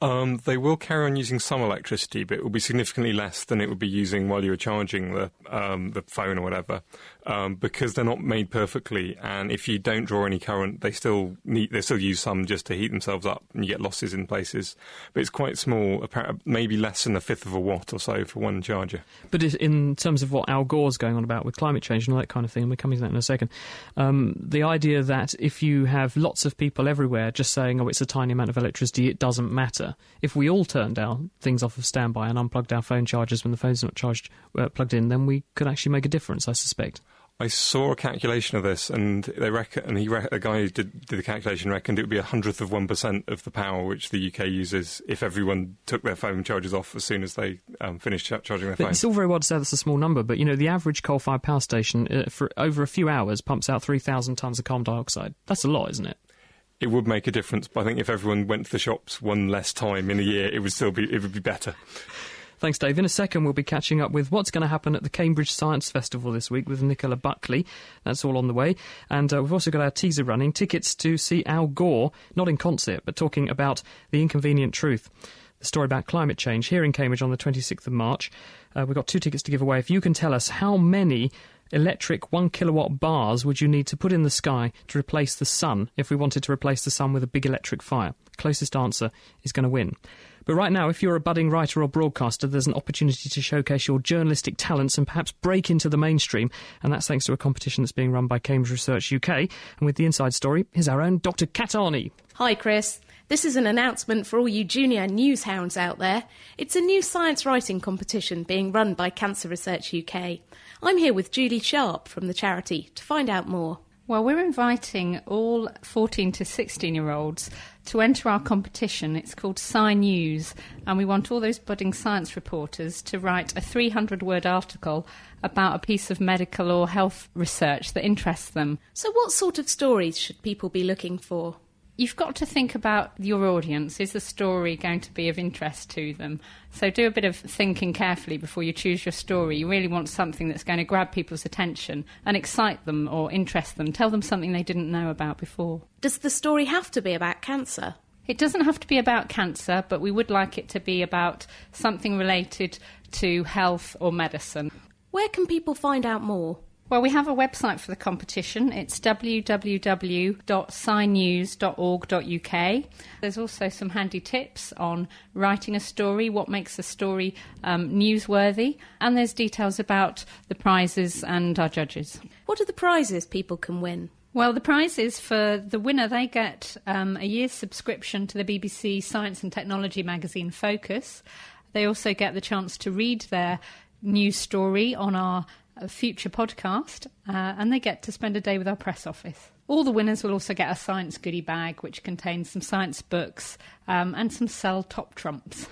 Um, they will carry on using some electricity, but it will be significantly less than it would be using while you were charging the um, the phone or whatever, um, because they're not made perfectly. And if you don't draw any current, they still need they still use some just to heat themselves up, and you get losses in places. But it's quite small, maybe less than a fifth of a watt or so for one charger. But in terms of what Al Gore's going on about with climate change and all that kind of thing, and we're coming to that in a second, um, the idea that if you have lots of people everywhere just saying, "Oh, it's a tiny amount of electricity, it doesn't matter." If we all turned our things off of standby and unplugged our phone chargers when the phone's are not charged, uh, plugged in, then we could actually make a difference, I suspect. I saw a calculation of this, and they reckon, and he, a guy who did, did the calculation reckoned it would be a hundredth of one percent of the power which the UK uses if everyone took their phone chargers off as soon as they um, finished ch- charging their but phone. It's all very well to say that's a small number, but you know the average coal-fired power station uh, for over a few hours pumps out three thousand tons of carbon dioxide. That's a lot, isn't it? It would make a difference. But I think if everyone went to the shops one less time in a year, it would still be it would be better. Thanks, Dave. In a second, we'll be catching up with what's going to happen at the Cambridge Science Festival this week with Nicola Buckley. That's all on the way. And uh, we've also got our teaser running tickets to see Al Gore, not in concert, but talking about the inconvenient truth. The story about climate change here in Cambridge on the 26th of March. Uh, we've got two tickets to give away. If you can tell us how many electric one kilowatt bars would you need to put in the sky to replace the sun if we wanted to replace the sun with a big electric fire? Closest answer is going to win. But right now, if you're a budding writer or broadcaster, there's an opportunity to showcase your journalistic talents and perhaps break into the mainstream. And that's thanks to a competition that's being run by Cambridge Research UK. And with the inside story, here's our own Dr. Kat Arney. Hi, Chris. This is an announcement for all you junior news hounds out there. It's a new science writing competition being run by Cancer Research UK. I'm here with Julie Sharp from the charity to find out more. Well, we're inviting all 14 to 16 year olds to enter our competition. It's called Sci News, and we want all those budding science reporters to write a 300 word article about a piece of medical or health research that interests them. So, what sort of stories should people be looking for? You've got to think about your audience. Is the story going to be of interest to them? So do a bit of thinking carefully before you choose your story. You really want something that's going to grab people's attention and excite them or interest them. Tell them something they didn't know about before. Does the story have to be about cancer? It doesn't have to be about cancer, but we would like it to be about something related to health or medicine. Where can people find out more? Well, we have a website for the competition. It's www.scinews.org.uk. There's also some handy tips on writing a story, what makes a story um, newsworthy, and there's details about the prizes and our judges. What are the prizes people can win? Well, the prizes for the winner, they get um, a year's subscription to the BBC Science and Technology magazine Focus. They also get the chance to read their news story on our uh, future podcast, uh, and they get to spend a day with our press office. All the winners will also get a science goodie bag, which contains some science books um, and some Cell top trumps.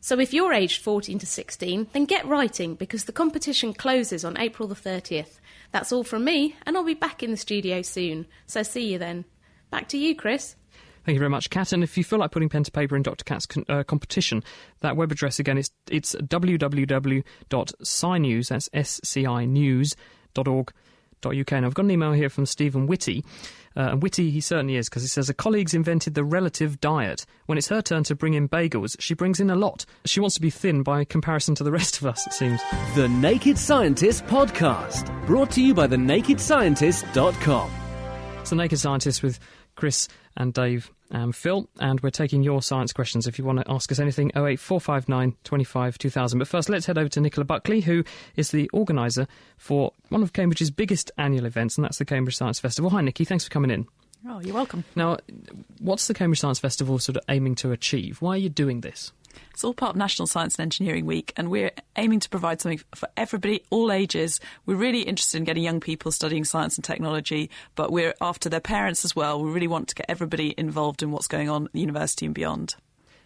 So if you're aged 14 to 16, then get writing because the competition closes on April the 30th. That's all from me, and I'll be back in the studio soon. So see you then. Back to you, Chris. Thank you very much, Kat. And if you feel like putting pen to paper in Dr. Kat's con- uh, competition, that web address again is it's www.scinews, that's S-C-I news.org.uk. And I've got an email here from Stephen Whitty. Uh, and witty he certainly is because he says a colleague's invented the relative diet. When it's her turn to bring in bagels, she brings in a lot. She wants to be thin by comparison to the rest of us, it seems. The Naked Scientist Podcast, brought to you by thenakedscientist.com. It's the Naked Scientist with Chris and Dave and Phil, and we're taking your science questions. If you want to ask us anything, 08459 25 2000. But first, let's head over to Nicola Buckley, who is the organiser for one of Cambridge's biggest annual events, and that's the Cambridge Science Festival. Hi, Nikki. Thanks for coming in. Oh, you're welcome. Now, what's the Cambridge Science Festival sort of aiming to achieve? Why are you doing this? It's all part of National Science and Engineering Week, and we're aiming to provide something for everybody, all ages. We're really interested in getting young people studying science and technology, but we're after their parents as well. We really want to get everybody involved in what's going on at the university and beyond.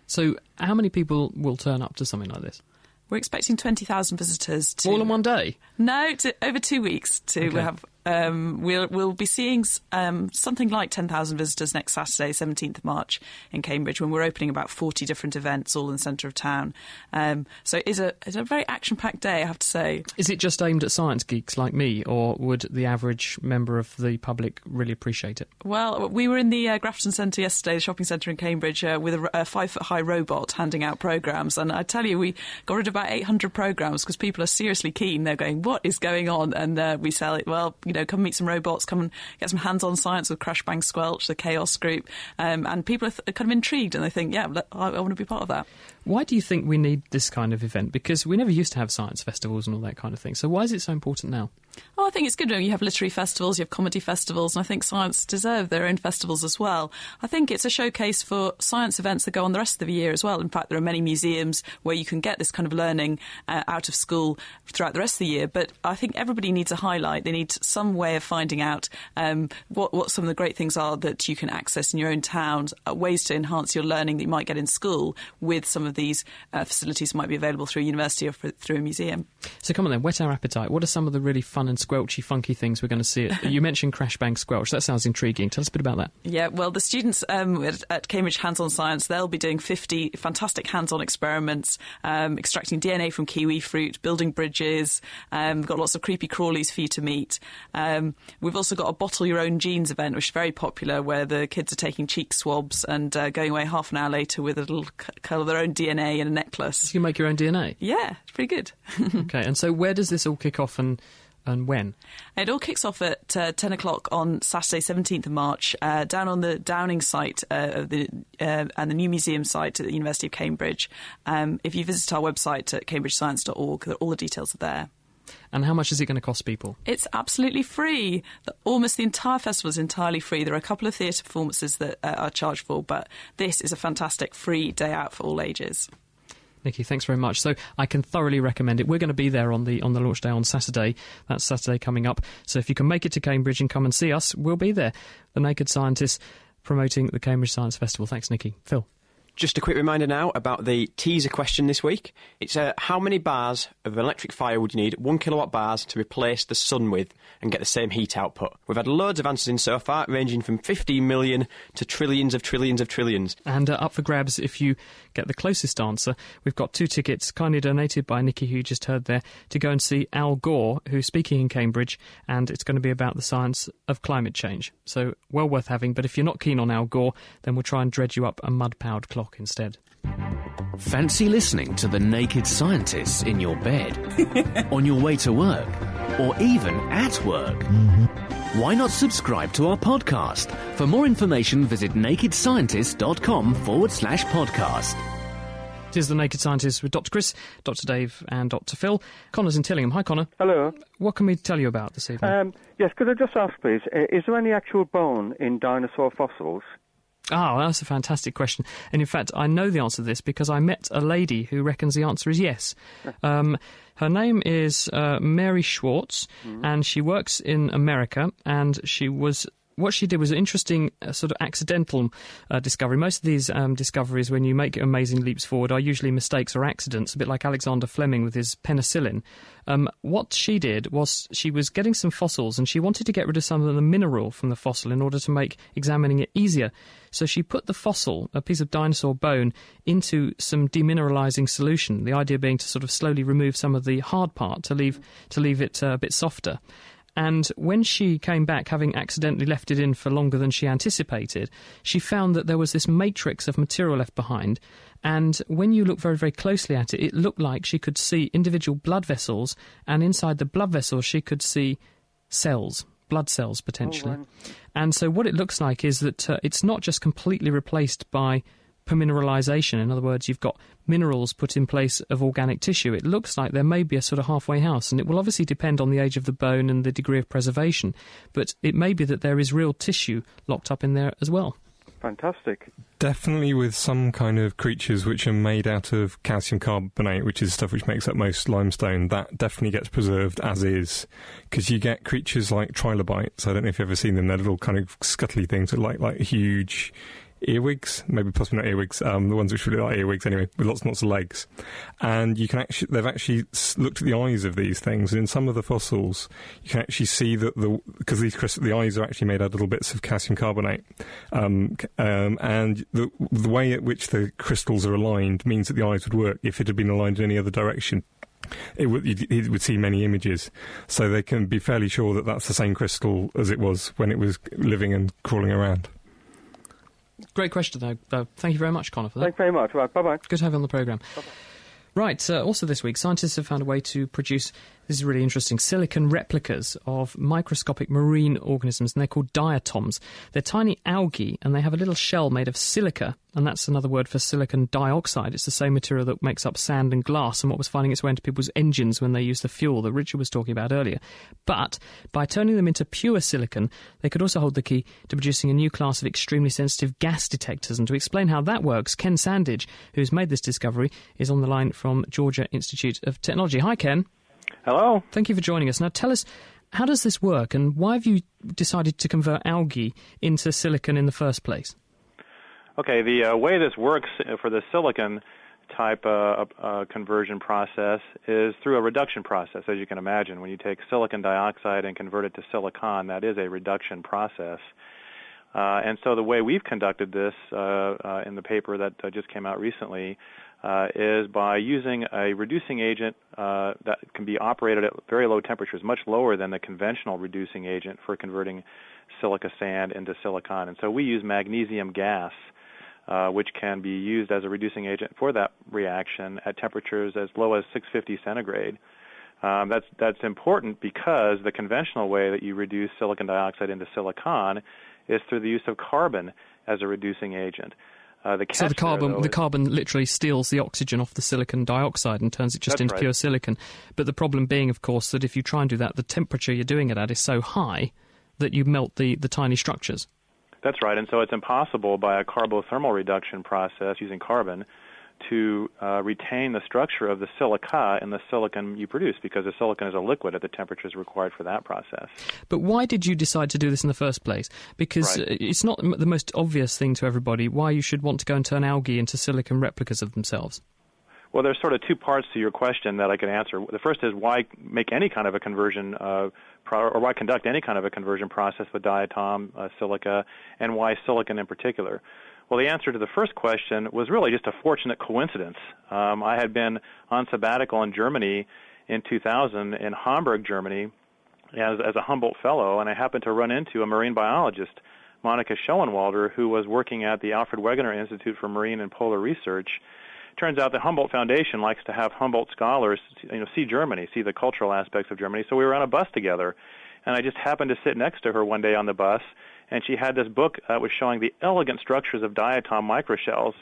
So, how many people will turn up to something like this? We're expecting 20,000 visitors to. All in one day? No, to, over two weeks to Okay. have. Um, we'll we'll be seeing um, something like 10,000 visitors next Saturday, 17th of March in Cambridge, when we're opening about 40 different events all in the centre of town. Um, so it's a it's a very action packed day, I have to say. Is it just aimed at science geeks like me, or would the average member of the public really appreciate it? Well, we were in the uh, Grafton Centre yesterday, the shopping centre in Cambridge, uh, with a, a five foot high robot handing out programmes. And I tell you, we got rid of about 800 programmes because people are seriously keen. They're going, what is going on? And uh, we sell it, well, you know, come meet some robots, come and get some hands on science with Crash Bang Squelch, the Chaos Group. Um, and people are th- kind of intrigued and they think, yeah, I, I want to be part of that. Why do you think we need this kind of event? Because we never used to have science festivals and all that kind of thing. So why is it so important now? Oh, I think it's good. You have literary festivals, you have comedy festivals, and I think science deserve their own festivals as well. I think it's a showcase for science events that go on the rest of the year as well. In fact, there are many museums where you can get this kind of learning uh, out of school throughout the rest of the year. But I think everybody needs a highlight. They need some way of finding out um, what, what some of the great things are that you can access in your own town, uh, ways to enhance your learning that you might get in school with some of these uh, facilities might be available through a university or for, through a museum. So come on then, whet our appetite. What are some of the really fun and squelchy, funky things we're going to see? At, you mentioned Crash Bang Squelch. That sounds intriguing. Tell us a bit about that. Yeah, well, the students um, at, at Cambridge Hands On Science, they'll be doing 50 fantastic hands on experiments, um, extracting DNA from kiwi fruit, building bridges. Um, we've got lots of creepy crawlies for you to meet. Um, we've also got a bottle your own genes event, which is very popular, where the kids are taking cheek swabs and uh, going away half an hour later with a little c- curl of their own DNA in a necklace. You can make your own DNA. Yeah, it's pretty good. okay, and so where does this all kick off and, and when? It all kicks off at uh, 10 o'clock on Saturday, 17th of March, uh, down on the Downing site uh, of the, uh, and the new museum site at the University of Cambridge. Um, if you visit our website at cambridgescience.org, all the details are there. And how much is it going to cost people? It's absolutely free. The, almost the entire festival is entirely free. There are a couple of theatre performances that uh, are charged for, but this is a fantastic free day out for all ages. Nikki, thanks very much. So I can thoroughly recommend it. We're going to be there on the on the launch day on Saturday. That's Saturday coming up. So if you can make it to Cambridge and come and see us, we'll be there. The Naked Scientists promoting the Cambridge Science Festival. Thanks, Nikki. Phil. Just a quick reminder now about the teaser question this week. It's uh, how many bars of electric fire would you need, one kilowatt bars, to replace the sun with and get the same heat output? We've had loads of answers in so far, ranging from 15 million to trillions of trillions of trillions. And uh, up for grabs if you get the closest answer. We've got two tickets kindly donated by Nikki, who you just heard there, to go and see Al Gore, who's speaking in Cambridge, and it's going to be about the science of climate change. So well worth having. But if you're not keen on Al Gore, then we'll try and dredge you up a mud-powered clock instead. Fancy listening to The Naked Scientists in your bed? On your way to work? or even at work? Why not subscribe to our podcast? For more information, visit nakedscientist.com forward slash podcast. It is The Naked Scientist with Dr. Chris, Dr. Dave, and Dr. Phil. Connor's in Tillingham. Hi, Connor. Hello. What can we tell you about this evening? Um, yes, could I just ask, please, is there any actual bone in dinosaur fossils? Ah, well, that's a fantastic question. And in fact, I know the answer to this because I met a lady who reckons the answer is yes. Um, her name is uh, Mary Schweitzer, and she works in America, and she was. What she did was an interesting, uh, sort of accidental uh, discovery. Most of these um, discoveries, when you make amazing leaps forward, are usually mistakes or accidents, a bit like Alexander Fleming with his penicillin. Um, what she did was she was getting some fossils and she wanted to get rid of some of the mineral from the fossil in order to make examining it easier. So she put the fossil, a piece of dinosaur bone, into some demineralizing solution. The idea being to sort of slowly remove some of the hard part to leave to leave it uh, a bit softer. And when she came back, having accidentally left it in for longer than she anticipated, she found that there was this matrix of material left behind. And when you look very, very closely at it, it looked like she could see individual blood vessels, and inside the blood vessels, she could see cells, blood cells potentially. And so, what it looks like is that uh, it's not just completely replaced by permineralization. In other words, you've got minerals put in place of organic tissue. It looks like there may be a sort of halfway house, and it will obviously depend on the age of the bone and the degree of preservation. But it may be that there is real tissue locked up in there as well. Fantastic. Definitely with some kind of creatures which are made out of calcium carbonate, which is stuff which makes up most limestone, that definitely gets preserved as is. Because you get creatures like trilobites. I don't know if you've ever seen them. They're little kind of scuttly things that like like huge earwigs, maybe possibly not earwigs, um, the ones which really like earwigs anyway, with lots and lots of legs. And you can actually, they've actually looked at the eyes of these things, and in some of the fossils, you can actually see that the, because these crystals, the eyes are actually made out of little bits of calcium carbonate. Um, um, and the, the way at which the crystals are aligned means that the eyes would work if it had been aligned in any other direction. It you'd- it would see many images, so they can be fairly sure that that's the same crystal as it was when it was living and crawling around. Great question, though. Uh, thank you very much, Connor, for that. Thanks very much. Right, bye bye. Good to have you on the programme. Right, uh, also this week, scientists have found a way to produce, this is really interesting, silicon replicas of microscopic marine organisms, and they're called diatoms. They're tiny algae, and they have a little shell made of silica, and that's another word for silicon dioxide. It's the same material that makes up sand and glass, and what was finding its way into people's engines when they used the fuel that Richard was talking about earlier. But by turning them into pure silicon, they could also hold the key to producing a new class of extremely sensitive gas detectors. And to explain how that works, Ken Sandhage, who's made this discovery, is on the line from Georgia Institute of Technology. Hi, Ken. Hello. Thank you for joining us. Now, tell us, how does this work, and why have you decided to convert algae into silicon in the first place? Okay, the uh, way this works uh, for the silicon type uh, uh, conversion process is through a reduction process, as you can imagine. When you take silicon dioxide and convert it to silicon, that is a reduction process. Uh, and so the way we've conducted this uh, uh, in the paper that uh, just came out recently uh, is by using a reducing agent uh, that can be operated at very low temperatures, much lower than the conventional reducing agent for converting silica sand into silicon. And so we use magnesium gas, uh, which can be used as a reducing agent for that reaction at temperatures as low as 650 centigrade. Um, that's that's important because the conventional way that you reduce silicon dioxide into silicon is through the use of carbon as a reducing agent. Uh, the So the carbon, though, the carbon literally steals the oxygen off the silicon dioxide and turns it just into right. pure silicon. But the problem being, of course, that if you try and do that, the temperature you're doing it at is so high that you melt the, the tiny structures. That's right, and so it's impossible by a carbothermal reduction process using carbon to uh, retain the structure of the silica in the silicon you produce because the silicon is a liquid at the temperatures required for that process. But why did you decide to do this in the first place? Because Right. uh, it's not the most obvious thing to everybody why you should want to go and turn algae into silicon replicas of themselves. Well, there's sort of two parts to your question that I can answer. The first is why make any kind of a conversion, uh, pro- or why conduct any kind of a conversion process with diatom, uh, silica, and why silicon in particular? Well, the answer to the first question was really just a fortunate coincidence. Um, I had been on sabbatical in Germany in 2000 in Hamburg, Germany, as, as a Humboldt fellow, and I happened to run into a marine biologist, Monica Schoenwalder, who was working at the Alfred Wegener Institute for Marine and Polar Research, turns out the Humboldt Foundation likes to have Humboldt scholars, you know, see Germany, see the cultural aspects of Germany. So we were on a bus together, and I just happened to sit next to her one day on the bus, and she had this book that was showing the elegant structures of diatom microshells,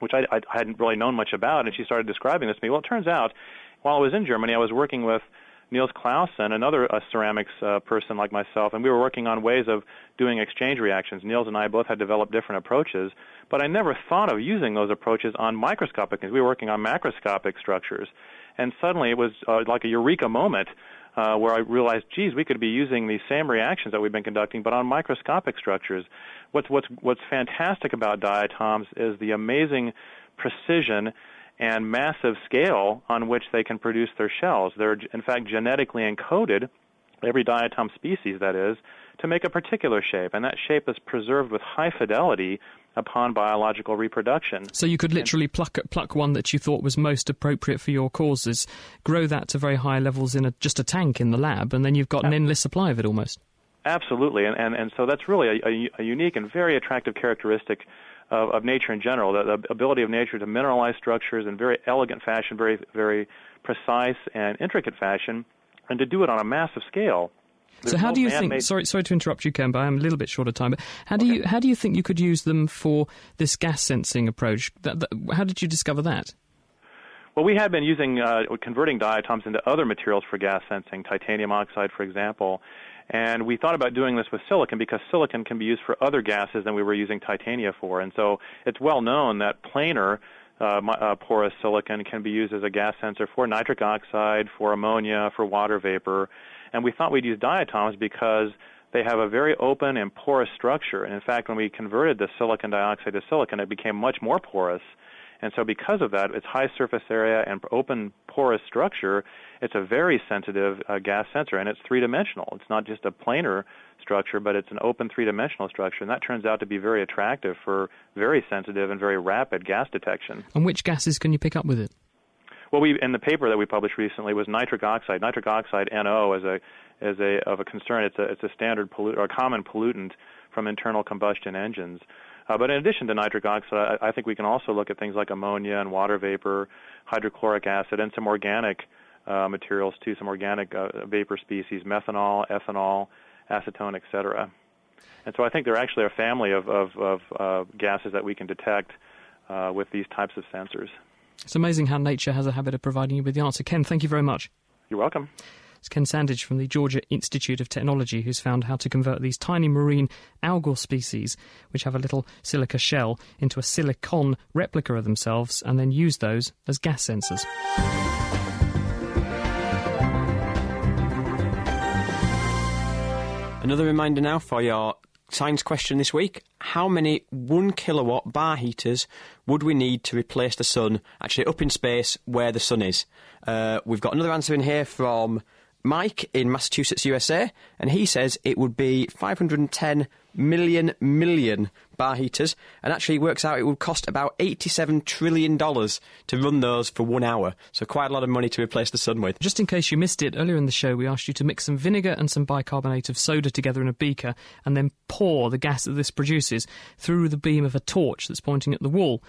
which I, I hadn't really known much about, and she started describing this to me. Well, it turns out, while I was in Germany, I was working with Nils Claussen, another uh, ceramics uh, person like myself, and we were working on ways of doing exchange reactions. Nils and I both had developed different approaches, but I never thought of using those approaches on microscopic things. We were working on macroscopic structures, and suddenly it was uh, like a eureka moment uh, where I realized, geez, we could be using these same reactions that we've been conducting, but on microscopic structures. What's what's what's fantastic about diatoms is the amazing precision and massive scale on which they can produce their shells. They're, in fact, genetically encoded, every diatom species that is, to make a particular shape, and that shape is preserved with high fidelity upon biological reproduction. So you could literally pluck pluck one that you thought was most appropriate for your causes, grow that to very high levels in a, just a tank in the lab, and then you've got an endless supply of it almost. Absolutely, and and, and so that's really a, a, a unique and very attractive characteristic of, of nature in general, the, the ability of nature to mineralize structures in very elegant fashion, very very precise and intricate fashion, and to do it on a massive scale. There's so how do you think? Sorry, sorry to interrupt you, Ken, but I'm a little bit short of time. But how do you how do you think you could use them for this gas sensing approach? That, that, how did you discover that? Well, we had been using uh, converting diatoms into other materials for gas sensing, titanium oxide, for example. And we thought about doing this with silicon because silicon can be used for other gases than we were using titania for. And so it's well known that planar uh, uh, porous silicon can be used as a gas sensor for nitric oxide, for ammonia, for water vapor. And we thought we'd use diatoms because they have a very open and porous structure. And in fact, when we converted the silicon dioxide to silicon, it became much more porous. And so, because of that, its high surface area and open porous structure, it's a very sensitive uh, gas sensor, and it's three dimensional. It's not just a planar structure, but it's an open three dimensional structure, and that turns out to be very attractive for very sensitive and very rapid gas detection. And which gases can you pick up with it? Well, we in the paper that we published recently was nitric oxide. Nitric oxide NO as a as a of a concern. It's a it's a standard pollut or a common pollutant from internal combustion engines. Uh, but in addition to nitric oxide, I, I think we can also look at things like ammonia and water vapor, hydrochloric acid, and some organic uh, materials too, some organic uh, vapor species, methanol, ethanol, acetone, etc. And so I think there are actually a family of, of, of uh, gases that we can detect uh, with these types of sensors. It's amazing how nature has a habit of providing you with the answer. Ken, thank you very much. You're welcome. It's Ken Sandhage from the Georgia Institute of Technology who's found how to convert these tiny marine algal species, which have a little silica shell, into a silicon replica of themselves and then use those as gas sensors. Another reminder now for your science question this week. How many one kilowatt bar heaters would we need to replace the sun actually up in space where the sun is? Uh, we've got another answer in here from Mike in Massachusetts, USA, and he says it would be 510 million million bar heaters, and actually it works out it would cost about 87 trillion dollars to run those for one hour. So quite a lot of money to replace the sun with. Just in case you missed it, earlier in the show we asked you to mix some vinegar and some bicarbonate of soda together in a beaker and then pour the gas that this produces through the beam of a torch that's pointing at the wall.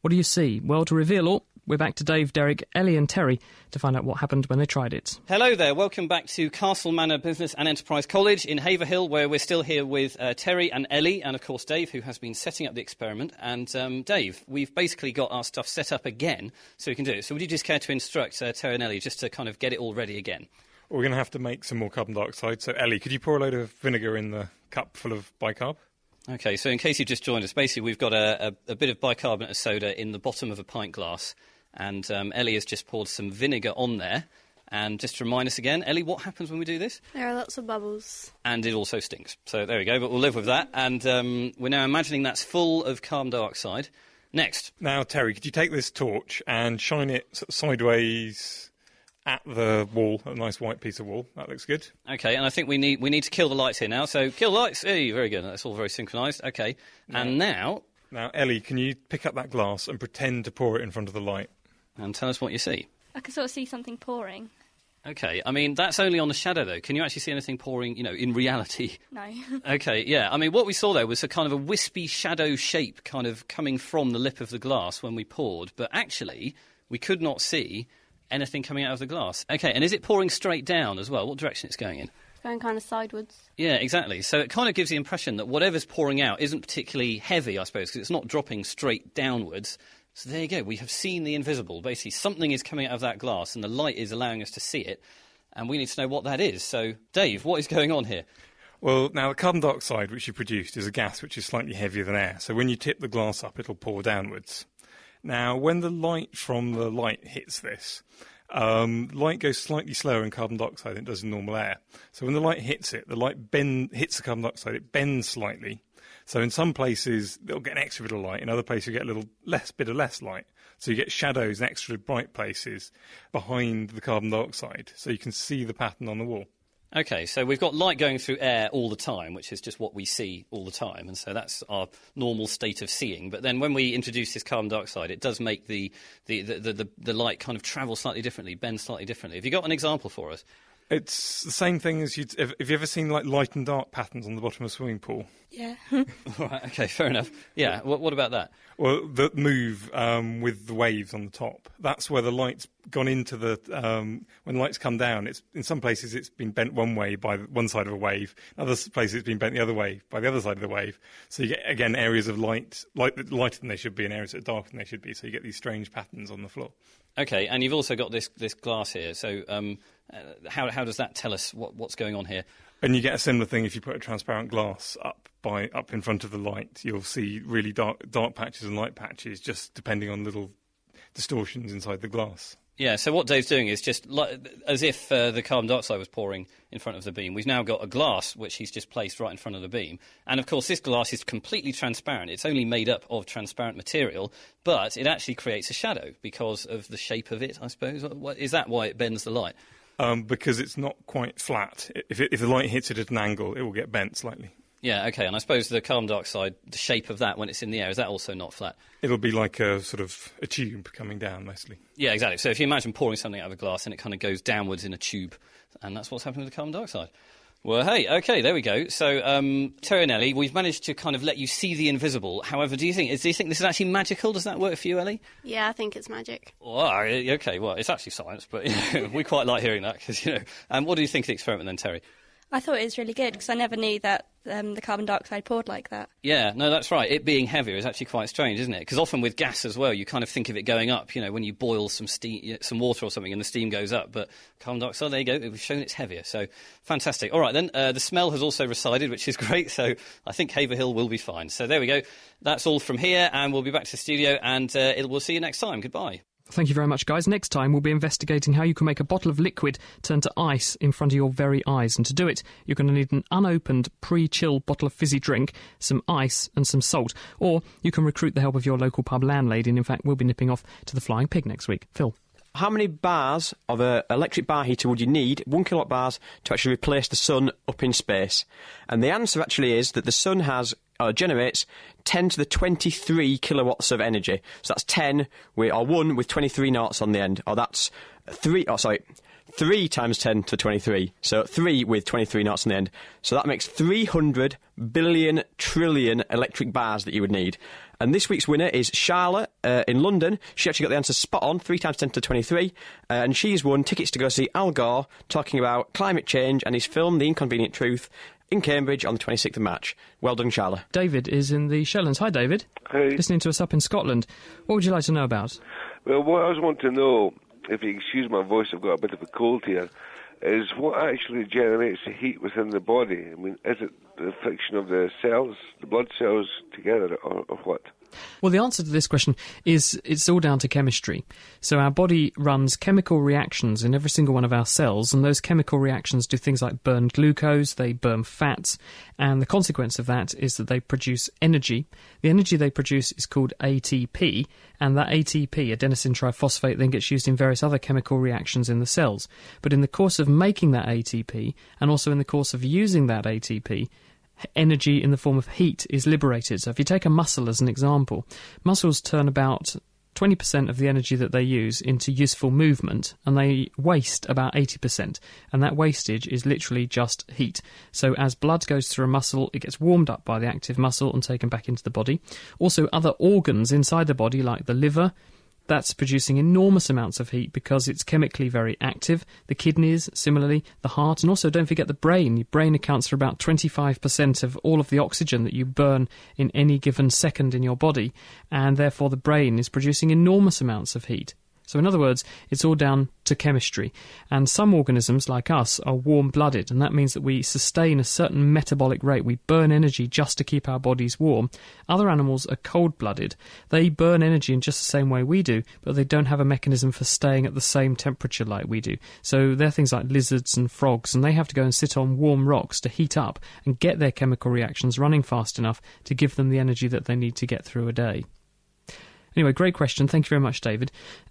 What do you see? Well, to reveal all, we're back to Dave, Derek, Ellie, and Terry to find out what happened when they tried it. Hello there, welcome back to Castle Manor Business and Enterprise College in Haverhill, where we're still here with uh, Terry and Ellie, and of course Dave, who has been setting up the experiment. And um, Dave, we've basically got our stuff set up again so we can do it. So would you just care to instruct uh, Terry and Ellie just to kind of get it all ready again? We're going to have to make some more carbon dioxide. So, Ellie, could you pour a load of vinegar in the cup full of bicarb? Okay, so in case you've just joined us, basically we've got a, a, a bit of bicarbonate of soda in the bottom of a pint glass, and um, Ellie has just poured some vinegar on there. And just to remind us again, Ellie, what happens when we do this? There are lots of bubbles. And it also stinks. So there we go, but we'll live with that. And um, we're now imagining that's full of carbon dioxide. Next. Now, Terry, could you take this torch and shine it sort of sideways at the wall, a nice white piece of wall? That looks good. Okay, and I think we need we need to kill the lights here now. So kill the lights. Hey, very good. That's all very synchronised. Okay, and now Now, Ellie, can you pick up that glass and pretend to pour it in front of the light? And tell us what you see. I can sort of see something pouring. Okay, I mean that's only on the shadow though. Can you actually see anything pouring? You know, in reality. No. Okay, yeah. I mean, what we saw there was a kind of a wispy shadow shape kind of coming from the lip of the glass when we poured, but actually we could not see anything coming out of the glass. Okay, and is it pouring straight down as well? What direction it's going in? It's going kind of sideways. Yeah, exactly. So it kind of gives the impression that whatever's pouring out isn't particularly heavy, I suppose, because it's not dropping straight downwards. So there you go. We have seen the invisible. Basically, something is coming out of that glass, and the light is allowing us to see it, and we need to know what that is. So, Dave, what is going on here? Well, now the carbon dioxide which you produced is a gas which is slightly heavier than air. So when you tip the glass up, it'll pour downwards. Now, when the light from the light hits this, um, light goes slightly slower in carbon dioxide than it does in normal air. So when the light hits it, the light bend, hits the carbon dioxide, it bends slightly. So in some places it'll get an extra bit of light, in other places you get a little less bit of less light. So you get shadows in extra bright places behind the carbon dioxide, so you can see the pattern on the wall. Okay, so we've got light going through air all the time, which is just what we see all the time, and so that's our normal state of seeing. But then when we introduce this carbon dioxide, it does make the, the, the, the, the, the light kind of travel slightly differently, bend slightly differently. Have you got an example for us? It's the same thing as you'd. Have have you ever seen like light and dark patterns on the bottom of a swimming pool? Yeah. right, okay, fair enough. Yeah, what, what about that? Well, the move um, with the waves on the top. That's where the light's gone into the. Um, when the lights come down, it's in some places it's been bent one way by one side of a wave. In other places it's been bent the other way by the other side of the wave. So you get again areas of light, light lighter than they should be, and areas that are darker than they should be. So you get these strange patterns on the floor. Okay, and you've also got this this glass here. So um, uh, how how does that tell us what, what's going on here? And you get a similar thing if you put a transparent glass up by up in front of the light. You'll see really dark dark patches and light patches, just depending on little distortions inside the glass. Yeah, so what Dave's doing is just like, as if uh, the carbon dioxide was pouring in front of the beam. We've now got a glass which he's just placed right in front of the beam. And of course, this glass is completely transparent. It's only made up of transparent material, but it actually creates a shadow because of the shape of it, I suppose. is that why it bends the light? Um, because it's not quite flat. If, it, if the light hits it at an angle, it will get bent slightly. Yeah, okay. And I suppose the carbon dioxide, the shape of that when it's in the air, is that also not flat? It'll be like a sort of a tube coming down mostly. Yeah, exactly. So if you imagine pouring something out of a glass and it kind of goes downwards in a tube, and that's what's happening with the carbon dioxide. Well, hey, okay, there we go. So, um, Terry and Ellie, we've managed to kind of let you see the invisible. However, do you think is, do you think this is actually magical? Does that work for you, Ellie? Yeah, I think it's magic. Well, okay, well, it's actually science, but you know, we quite like hearing that because you know. Um, what do you think of the experiment then, Terry? I thought it was really good because I never knew that um, the carbon dioxide poured like that. Yeah, no, that's right. It being heavier is actually quite strange, isn't it? Because often with gas as well, you kind of think of it going up. You know, when you boil some steam, some water or something, and the steam goes up. But carbon dioxide, there you go. We've shown it's heavier. So fantastic. All right, then uh, the smell has also resided, which is great. So I think Haverhill will be fine. So there we go. That's all from here, and we'll be back to the studio, and uh, it, we'll see you next time. Goodbye. Thank you very much, guys. Next time, we'll be investigating how you can make a bottle of liquid turn to ice in front of your very eyes. And to do it, you're going to need an unopened, pre chilled bottle of fizzy drink, some ice, and some salt. Or you can recruit the help of your local pub landlady. And in fact, we'll be nipping off to the Flying Pig next week. Phil. How many bars of an electric bar heater would you need, one kilowatt bars, to actually replace the sun up in space? And the answer actually is that the sun has uh, generates 10 to the 23 kilowatts of energy. So that's 10 with, or 1 with 23 noughts on the end. Or that's 3, oh sorry, 3 times 10 to the 23. So 3 with 23 noughts on the end. So that makes 300 billion trillion electric bars that you would need. And this week's winner is Charlotte uh, in London. She actually got the answer spot on, 3 times 10 to the 23. Uh, and she's won tickets to go see Al Gore talking about climate change and his film, The Inconvenient Truth, in Cambridge on the 26th of March. Well done, Charlotte. David is in the Shetlands. Hi, David. Hey. Listening to us up in Scotland. What would you like to know about? Well, what I was wanting to know, if you excuse my voice, I've got a bit of a cold here, is what actually generates the heat within the body? I mean, is it the friction of the cells, the blood cells together, or, or what? Well, the answer to this question is it's all down to chemistry. So our body runs chemical reactions in every single one of our cells, and those chemical reactions do things like burn glucose, they burn fats, and the consequence of that is that they produce energy. The energy they produce is called ATP, and that ATP, adenosine triphosphate, then gets used in various other chemical reactions in the cells. But in the course of making that ATP, and also in the course of using that ATP, energy in the form of heat is liberated. So if you take a muscle as an example, muscles turn about 20% of the energy that they use into useful movement, and they waste about 80%. And that wastage is literally just heat. So as blood goes through a muscle, it gets warmed up by the active muscle and taken back into the body. Also, other organs inside the body, like the liver, that's producing enormous amounts of heat because it's chemically very active. The kidneys, similarly, the heart, and also don't forget the brain. Your brain accounts for about 25% of all of the oxygen that you burn in any given second in your body, and therefore the brain is producing enormous amounts of heat. So, in other words, it's all down to chemistry. And some organisms, like us, are warm blooded, and that means that we sustain a certain metabolic rate. We burn energy just to keep our bodies warm. Other animals are cold blooded. They burn energy in just the same way we do, but they don't have a mechanism for staying at the same temperature like we do. So, they're things like lizards and frogs, and they have to go and sit on warm rocks to heat up and get their chemical reactions running fast enough to give them the energy that they need to get through a day. Anyway, great question. Thank you very much, David.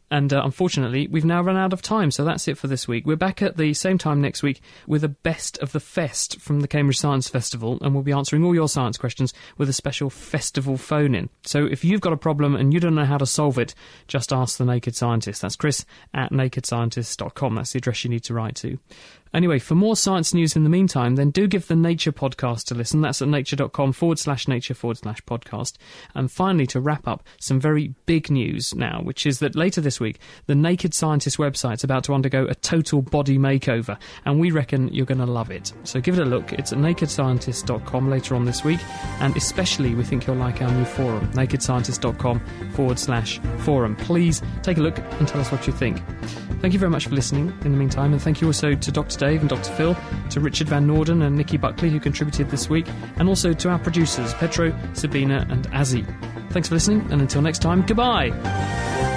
And uh, unfortunately, we've now run out of time, so that's it for this week. We're back at the same time next week with a best of the fest from the Cambridge Science Festival, and we'll be answering all your science questions with a special festival phone in. So if you've got a problem and you don't know how to solve it, just ask the Naked Scientist. That's Chris at nakedscientist.com. That's the address you need to write to. Anyway, for more science news in the meantime, then do give the Nature podcast a listen. That's at nature.com forward slash nature forward slash podcast. And finally, to wrap up, some very big news now, which is that later this week, the Naked Scientist website's about to undergo a total body makeover, and we reckon you're going to love it. So give it a look. It's at nakedscientist.com later on this week, and especially we think you'll like our new forum, nakedscientist.com forward slash forum. Please take a look and tell us what you think. Thank you very much for listening in the meantime, and thank you also to Dr. Dave and Dr. Phil, to Richard Van Noorden and Nikki Buckley, who contributed this week, and also to our producers, Petro, Sabina, and Azzy. Thanks for listening, and until next time, goodbye.